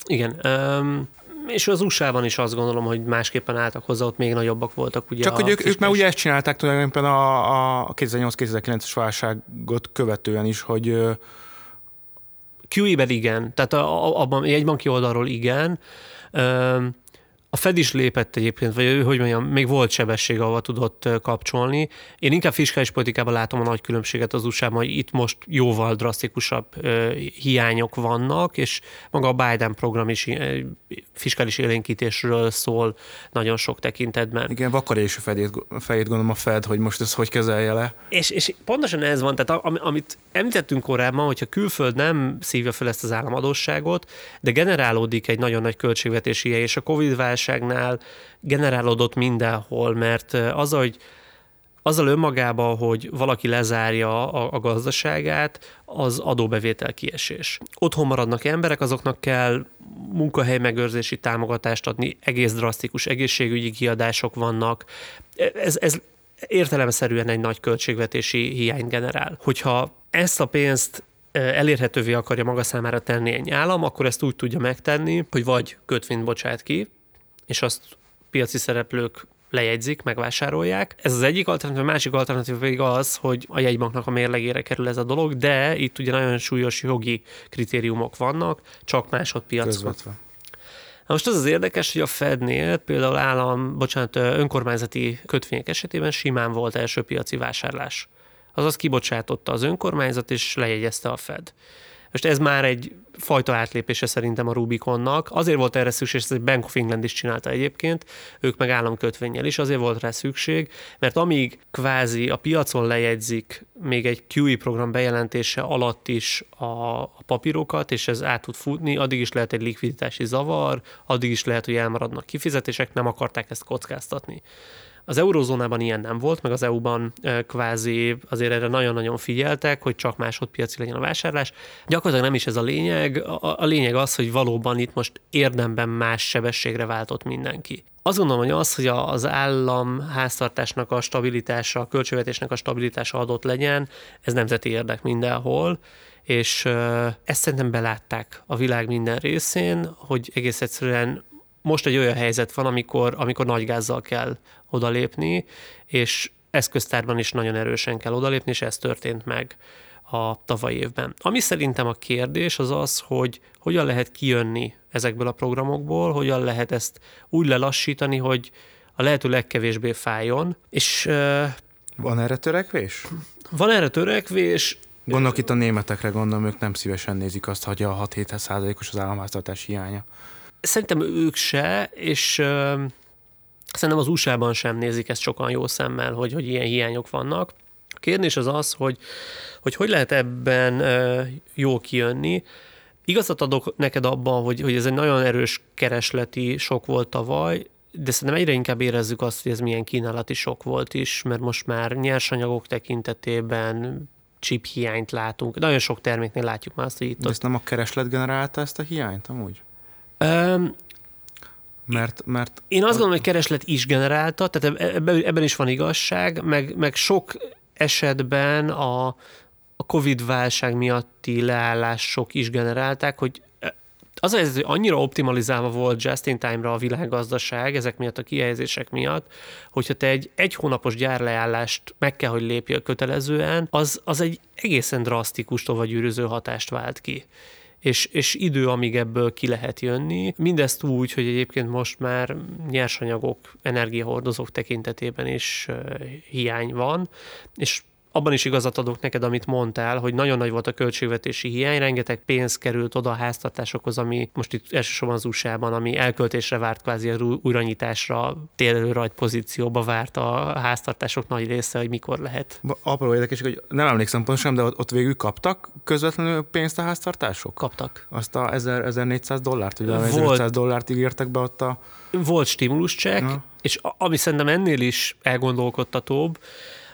Igen. Um, és az USA-ban is azt gondolom, hogy másképpen álltak hozzá, ott még nagyobbak voltak. Ugye Csak hogy ők, ők már ugye ezt csinálták tulajdonképpen a, a 2008-2009-es válságot követően is, hogy QE-ben igen, tehát abban egy banki oldalról igen. A Fed is lépett egyébként, vagy hogy mondjam, még volt sebesség, ahova tudott kapcsolni. Én inkább fiskális politikában látom a nagy különbséget az USA-ban, hogy itt most jóval drasztikusabb hiányok vannak, és maga a Biden program is fiskális élénkítésről szól nagyon sok tekintetben. Igen, vakar és a fejét, fejét gondolom a Fed, hogy most ez hogy kezelje le. És, és pontosan ez van, tehát amit említettünk korábban, hogyha külföld nem szívja fel ezt az államadóságot, de generálódik egy nagyon nagy költségvetési és a Covid válságnál generálódott mindenhol, mert az, hogy azzal önmagában, hogy valaki lezárja a, a gazdaságát, az adóbevétel kiesés. Otthon maradnak emberek, azoknak kell munkahely megőrzési támogatást adni, egész drasztikus egészségügyi kiadások vannak. Ez, ez értelemszerűen egy nagy költségvetési hiány generál. Hogyha ezt a pénzt elérhetővé akarja maga számára tenni egy állam, akkor ezt úgy tudja megtenni, hogy vagy kötvényt bocsát ki, és azt piaci szereplők lejegyzik, megvásárolják. Ez az egyik alternatív, a másik alternatív pedig az, hogy a jegybanknak a mérlegére kerül ez a dolog, de itt ugye nagyon súlyos jogi kritériumok vannak, csak másodpiacon. Közvetve. Na most az az érdekes, hogy a Fednél például állam, bocsánat, önkormányzati kötvények esetében simán volt első piaci vásárlás. Azaz kibocsátotta az önkormányzat, és lejegyezte a Fed. Most ez már egy fajta átlépése szerintem a Rubiconnak. Azért volt erre szükség, ezt egy Bank of England is csinálta egyébként, ők meg államkötvényel is, azért volt rá szükség, mert amíg kvázi a piacon lejegyzik még egy QE program bejelentése alatt is a, a papírokat, és ez át tud futni, addig is lehet egy likviditási zavar, addig is lehet, hogy elmaradnak kifizetések, nem akarták ezt kockáztatni. Az eurozónában ilyen nem volt, meg az EU-ban kvázi azért erre nagyon-nagyon figyeltek, hogy csak másodpiaci legyen a vásárlás. Gyakorlatilag nem is ez a lényeg. A, a lényeg az, hogy valóban itt most érdemben más sebességre váltott mindenki. Azt gondolom, hogy az, hogy az állam háztartásnak a stabilitása, a költségvetésnek a stabilitása adott legyen, ez nemzeti érdek mindenhol, és ezt szerintem belátták a világ minden részén, hogy egész egyszerűen most egy olyan helyzet van, amikor, amikor nagy gázzal kell odalépni, és eszköztárban is nagyon erősen kell odalépni, és ez történt meg a tavalyi évben. Ami szerintem a kérdés az az, hogy hogyan lehet kijönni ezekből a programokból, hogyan lehet ezt úgy lelassítani, hogy a lehető legkevésbé fájjon. És, van erre törekvés? Van erre törekvés. Gondolok itt a németekre, gondolom, ők nem szívesen nézik azt, hogy a 6-7 százalékos az államháztartás hiánya. Szerintem ők se, és Szerintem az USA-ban sem nézik ezt sokan jó szemmel, hogy, hogy ilyen hiányok vannak. A kérdés az az, hogy hogy, hogy lehet ebben jól kijönni. Igazat adok neked abban, hogy, hogy ez egy nagyon erős keresleti sok volt tavaly, de szerintem egyre inkább érezzük azt, hogy ez milyen kínálati sok volt is, mert most már nyersanyagok tekintetében chip hiányt látunk. Nagyon sok terméknél látjuk már azt, hogy itt... De ezt nem a kereslet generálta ezt a hiányt amúgy? Um, mert, mert Én azt gondolom, hogy kereslet is generálta, tehát ebben, is van igazság, meg, meg sok esetben a, a Covid-válság miatti leállások is generálták, hogy e, az az, hogy annyira optimalizálva volt just in time-ra a világgazdaság ezek miatt a kihelyezések miatt, hogyha te egy egy hónapos gyárleállást meg kell, hogy lépjél kötelezően, az, az egy egészen drasztikus tovagyűrűző hatást vált ki és, és idő, amíg ebből ki lehet jönni. Mindezt úgy, hogy egyébként most már nyersanyagok, energiahordozók tekintetében is hiány van, és abban is igazat adok neked, amit mondtál, hogy nagyon nagy volt a költségvetési hiány, rengeteg pénz került oda a háztartásokhoz, ami most itt elsősorban az USA-ban, ami elköltésre várt kvázi a újranyitásra, térő pozícióba várt a háztartások nagy része, hogy mikor lehet. Apró érdekes, hogy nem emlékszem pontosan, de ott, ott végül kaptak közvetlenül pénzt a háztartások? Kaptak. Azt a 1000, 1400 dollárt, ugye volt, 1500 dollárt ígértek be ott a... Volt stimuluscsek, és ami szerintem ennél is elgondolkodtatóbb,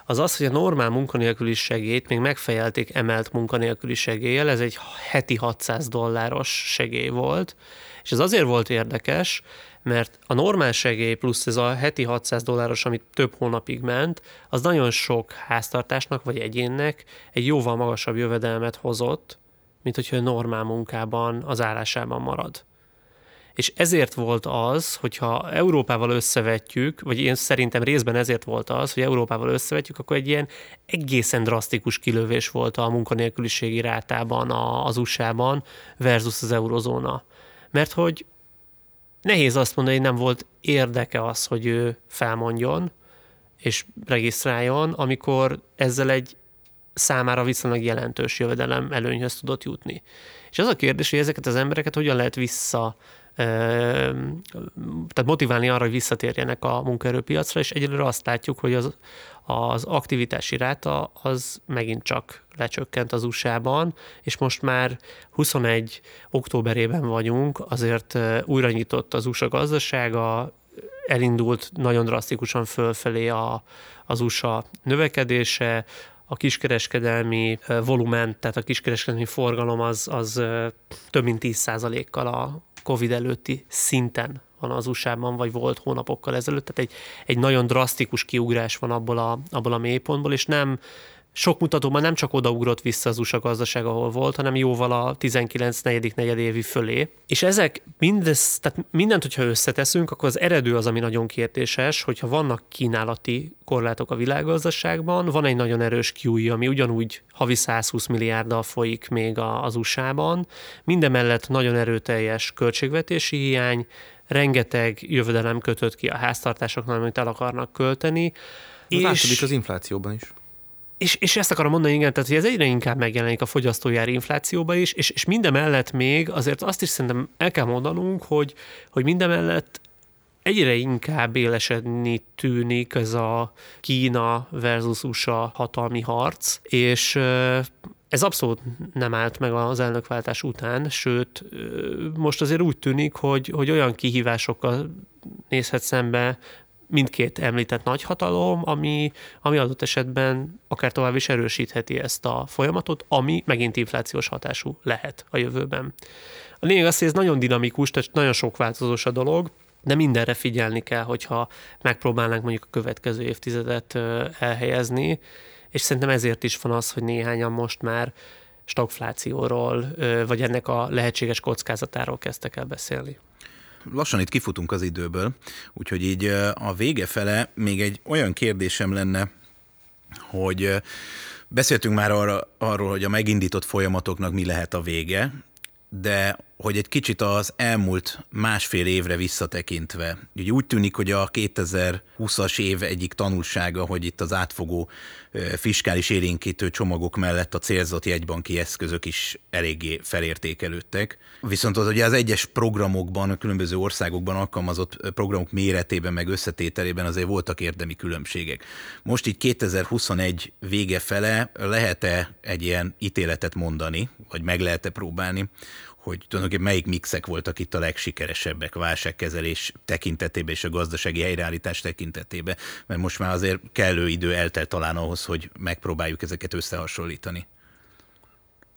az az, hogy a normál munkanélküli segélyt még megfejelték emelt munkanélküli segéllyel, ez egy heti 600 dolláros segély volt, és ez azért volt érdekes, mert a normál segély plusz ez a heti 600 dolláros, amit több hónapig ment, az nagyon sok háztartásnak vagy egyénnek egy jóval magasabb jövedelmet hozott, mint hogyha normál munkában az állásában marad. És ezért volt az, hogyha Európával összevetjük, vagy én szerintem részben ezért volt az, hogy Európával összevetjük, akkor egy ilyen egészen drasztikus kilövés volt a munkanélküliségi rátában az USA-ban versus az eurozóna. Mert hogy nehéz azt mondani, hogy nem volt érdeke az, hogy ő felmondjon és regisztráljon, amikor ezzel egy számára viszonylag jelentős jövedelem előnyhöz tudott jutni. És az a kérdés, hogy ezeket az embereket hogyan lehet vissza tehát motiválni arra, hogy visszatérjenek a munkaerőpiacra, és egyelőre azt látjuk, hogy az, az aktivitási ráta az megint csak lecsökkent az USA-ban, és most már 21 októberében vagyunk, azért újra nyitott az USA gazdasága, elindult nagyon drasztikusan fölfelé a, az USA növekedése, a kiskereskedelmi volumen, tehát a kiskereskedelmi forgalom az, az több mint 10%-kal a Covid előtti szinten van az USA-ban, vagy volt hónapokkal ezelőtt, tehát egy, egy nagyon drasztikus kiugrás van abból a, abból a mélypontból, és nem sok mutatóban nem csak odaugrott vissza az USA gazdaság, ahol volt, hanem jóval a 19 negyedik negyedévi fölé. És ezek mindez, tehát mindent, hogyha összeteszünk, akkor az eredő az, ami nagyon kérdéses, hogyha vannak kínálati korlátok a világgazdaságban, van egy nagyon erős QE, ami ugyanúgy havi 120 milliárddal folyik még az USA-ban, mindemellett nagyon erőteljes költségvetési hiány, rengeteg jövedelem kötött ki a háztartásoknak, amit el akarnak költeni. És... az inflációban is. És, és ezt akarom mondani, igen, tehát hogy ez egyre inkább megjelenik a fogyasztójári inflációba is, és, és mindemellett még azért azt is szerintem el kell mondanunk, hogy, hogy mindemellett egyre inkább élesedni tűnik ez a Kína versus USA hatalmi harc, és ez abszolút nem állt meg az elnökváltás után, sőt, most azért úgy tűnik, hogy, hogy olyan kihívásokkal nézhet szembe mindkét említett nagyhatalom, ami, ami adott esetben akár tovább is erősítheti ezt a folyamatot, ami megint inflációs hatású lehet a jövőben. A lényeg az, hogy ez nagyon dinamikus, tehát nagyon sok változós a dolog, de mindenre figyelni kell, hogyha megpróbálnánk mondjuk a következő évtizedet elhelyezni, és szerintem ezért is van az, hogy néhányan most már stagflációról, vagy ennek a lehetséges kockázatáról kezdtek el beszélni lassan itt kifutunk az időből, úgyhogy így a vége fele még egy olyan kérdésem lenne, hogy beszéltünk már arra, arról, hogy a megindított folyamatoknak mi lehet a vége, de hogy egy kicsit az elmúlt másfél évre visszatekintve, úgy, úgy tűnik, hogy a 2020-as év egyik tanulsága, hogy itt az átfogó fiskális érénkítő csomagok mellett a célzott jegybanki eszközök is eléggé felértékelődtek. Viszont az ugye az egyes programokban, a különböző országokban alkalmazott programok méretében, meg összetételében azért voltak érdemi különbségek. Most így 2021 vége fele lehet-e egy ilyen ítéletet mondani, vagy meg lehet-e próbálni, hogy tulajdonképpen melyik mixek voltak itt a legsikeresebbek válságkezelés tekintetében és a gazdasági helyreállítás tekintetében, mert most már azért kellő idő eltelt talán ahhoz, hogy megpróbáljuk ezeket összehasonlítani.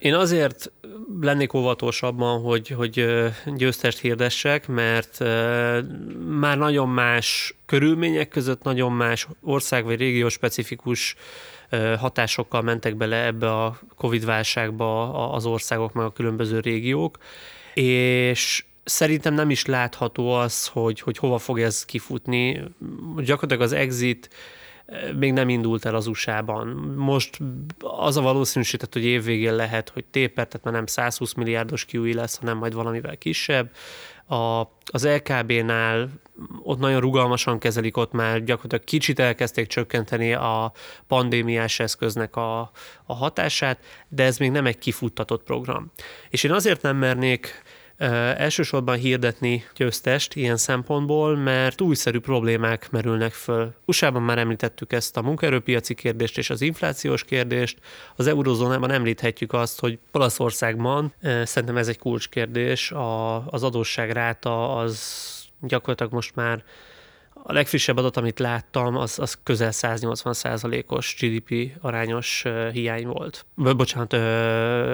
Én azért lennék óvatosabban, hogy, hogy győztest hirdessek, mert már nagyon más körülmények között, nagyon más ország vagy régió specifikus hatásokkal mentek bele ebbe a Covid válságba az országok, meg a különböző régiók, és szerintem nem is látható az, hogy, hogy hova fog ez kifutni. Gyakorlatilag az exit még nem indult el az USA-ban. Most az a valószínűség, hogy évvégén lehet, hogy taper, tehát már nem 120 milliárdos QE lesz, hanem majd valamivel kisebb. A, az LKB-nál ott nagyon rugalmasan kezelik, ott már gyakorlatilag kicsit elkezdték csökkenteni a pandémiás eszköznek a, a hatását, de ez még nem egy kifuttatott program. És én azért nem mernék elsősorban hirdetni győztest ilyen szempontból, mert újszerű problémák merülnek föl. USA-ban már említettük ezt a munkaerőpiaci kérdést és az inflációs kérdést. Az eurozónában említhetjük azt, hogy Olaszországban szerintem ez egy kulcskérdés, a, az adósságráta az gyakorlatilag most már a legfrissebb adat, amit láttam, az, az közel 180 százalékos GDP arányos hiány volt. Bocsánat,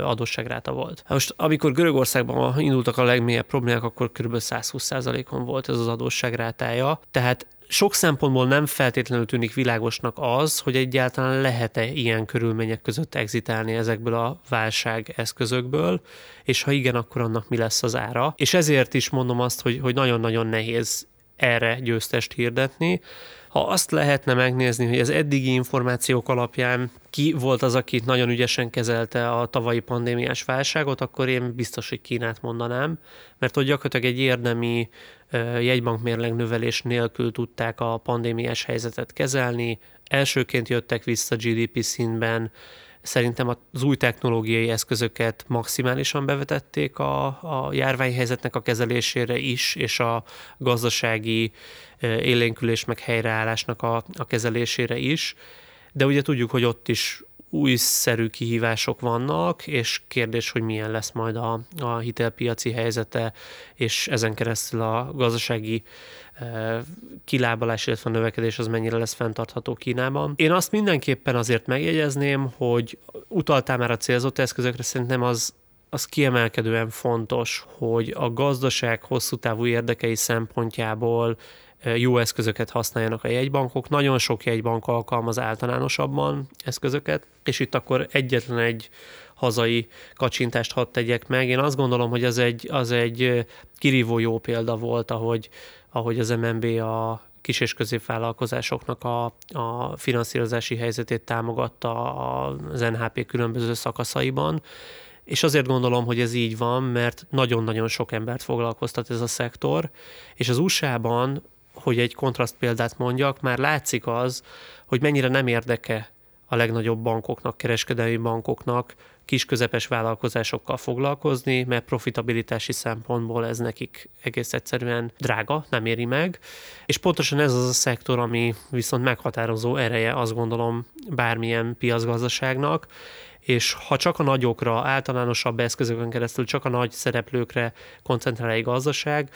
adósságráta volt. Most amikor Görögországban indultak a legmélyebb problémák, akkor kb. 120 százalékon volt ez az adósságrátája. Tehát sok szempontból nem feltétlenül tűnik világosnak az, hogy egyáltalán lehet-e ilyen körülmények között exitálni ezekből a válság eszközökből, és ha igen, akkor annak mi lesz az ára. És ezért is mondom azt, hogy, hogy nagyon-nagyon nehéz erre győztest hirdetni. Ha azt lehetne megnézni, hogy az eddigi információk alapján ki volt az, aki nagyon ügyesen kezelte a tavalyi pandémiás válságot, akkor én biztos, hogy Kínát mondanám, mert hogy gyakorlatilag egy érdemi jegybankmérleg növelés nélkül tudták a pandémiás helyzetet kezelni, elsőként jöttek vissza GDP szintben, Szerintem az új technológiai eszközöket maximálisan bevetették a, a járványhelyzetnek a kezelésére is, és a gazdasági élénkülés meg helyreállásnak a, a kezelésére is. De ugye tudjuk, hogy ott is újszerű kihívások vannak, és kérdés, hogy milyen lesz majd a, a hitelpiaci helyzete, és ezen keresztül a gazdasági kilábalás, illetve a növekedés az mennyire lesz fenntartható Kínában. Én azt mindenképpen azért megjegyezném, hogy utaltál már a célzott eszközökre, szerintem az az kiemelkedően fontos, hogy a gazdaság hosszú távú érdekei szempontjából jó eszközöket használjanak a jegybankok. Nagyon sok jegybank alkalmaz általánosabban eszközöket, és itt akkor egyetlen egy hazai kacsintást hadd tegyek meg. Én azt gondolom, hogy az egy, az egy kirívó jó példa volt, ahogy, ahogy az MNB a kis- és középvállalkozásoknak a, a finanszírozási helyzetét támogatta az NHP különböző szakaszaiban, és azért gondolom, hogy ez így van, mert nagyon-nagyon sok embert foglalkoztat ez a szektor, és az USA-ban hogy egy kontraszt példát mondjak, már látszik az, hogy mennyire nem érdeke a legnagyobb bankoknak, kereskedelmi bankoknak kis-közepes vállalkozásokkal foglalkozni, mert profitabilitási szempontból ez nekik egész egyszerűen drága, nem éri meg. És pontosan ez az a szektor, ami viszont meghatározó ereje, azt gondolom, bármilyen piacgazdaságnak, és ha csak a nagyokra, általánosabb eszközökön keresztül csak a nagy szereplőkre koncentrál egy gazdaság,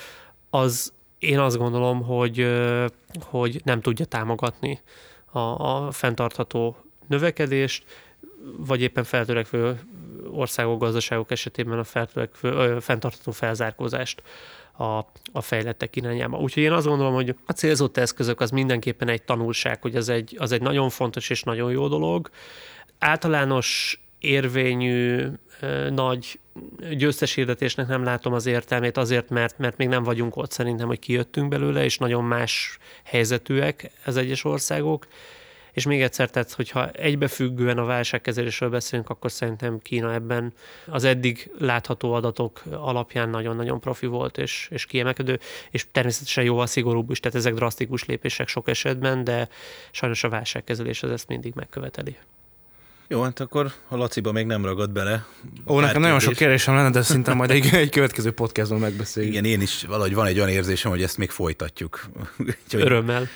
az én azt gondolom, hogy, hogy nem tudja támogatni a, a fenntartható növekedést, vagy éppen feltörekvő országok, gazdaságok esetében a feltörekvő, fenntartható felzárkózást a, a fejlettek irányába. Úgyhogy én azt gondolom, hogy a célzott eszközök az mindenképpen egy tanulság, hogy az egy, az egy nagyon fontos és nagyon jó dolog. Általános érvényű nagy győztes hirdetésnek nem látom az értelmét azért, mert, mert még nem vagyunk ott szerintem, hogy kijöttünk belőle, és nagyon más helyzetűek az egyes országok. És még egyszer, tehát, hogyha egybefüggően a válságkezelésről beszélünk, akkor szerintem Kína ebben az eddig látható adatok alapján nagyon-nagyon profi volt és, és kiemelkedő, és természetesen jóval szigorúbb is, tehát ezek drasztikus lépések sok esetben, de sajnos a válságkezelés az ezt mindig megköveteli. Jó, hát akkor a Laciba még nem ragad bele. Ó, nekem nagyon sok kérdésem lenne, de szinte majd egy, egy következő podcaston megbeszéljük. Igen, én is valahogy van egy olyan érzésem, hogy ezt még folytatjuk. Örömmel.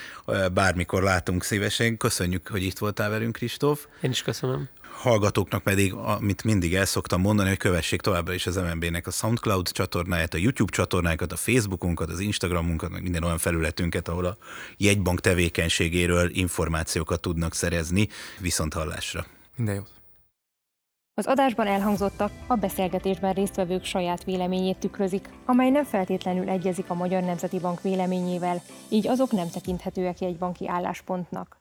Bármikor látunk szívesen. Köszönjük, hogy itt voltál velünk, Kristóf. Én is köszönöm hallgatóknak pedig, amit mindig el szoktam mondani, hogy kövessék továbbra is az MNB-nek a SoundCloud csatornáját, a YouTube csatornákat, a Facebookunkat, az Instagramunkat, meg minden olyan felületünket, ahol a jegybank tevékenységéről információkat tudnak szerezni. Viszont hallásra! Minden jót! Az adásban elhangzottak a beszélgetésben résztvevők saját véleményét tükrözik, amely nem feltétlenül egyezik a Magyar Nemzeti Bank véleményével, így azok nem tekinthetőek egy banki álláspontnak.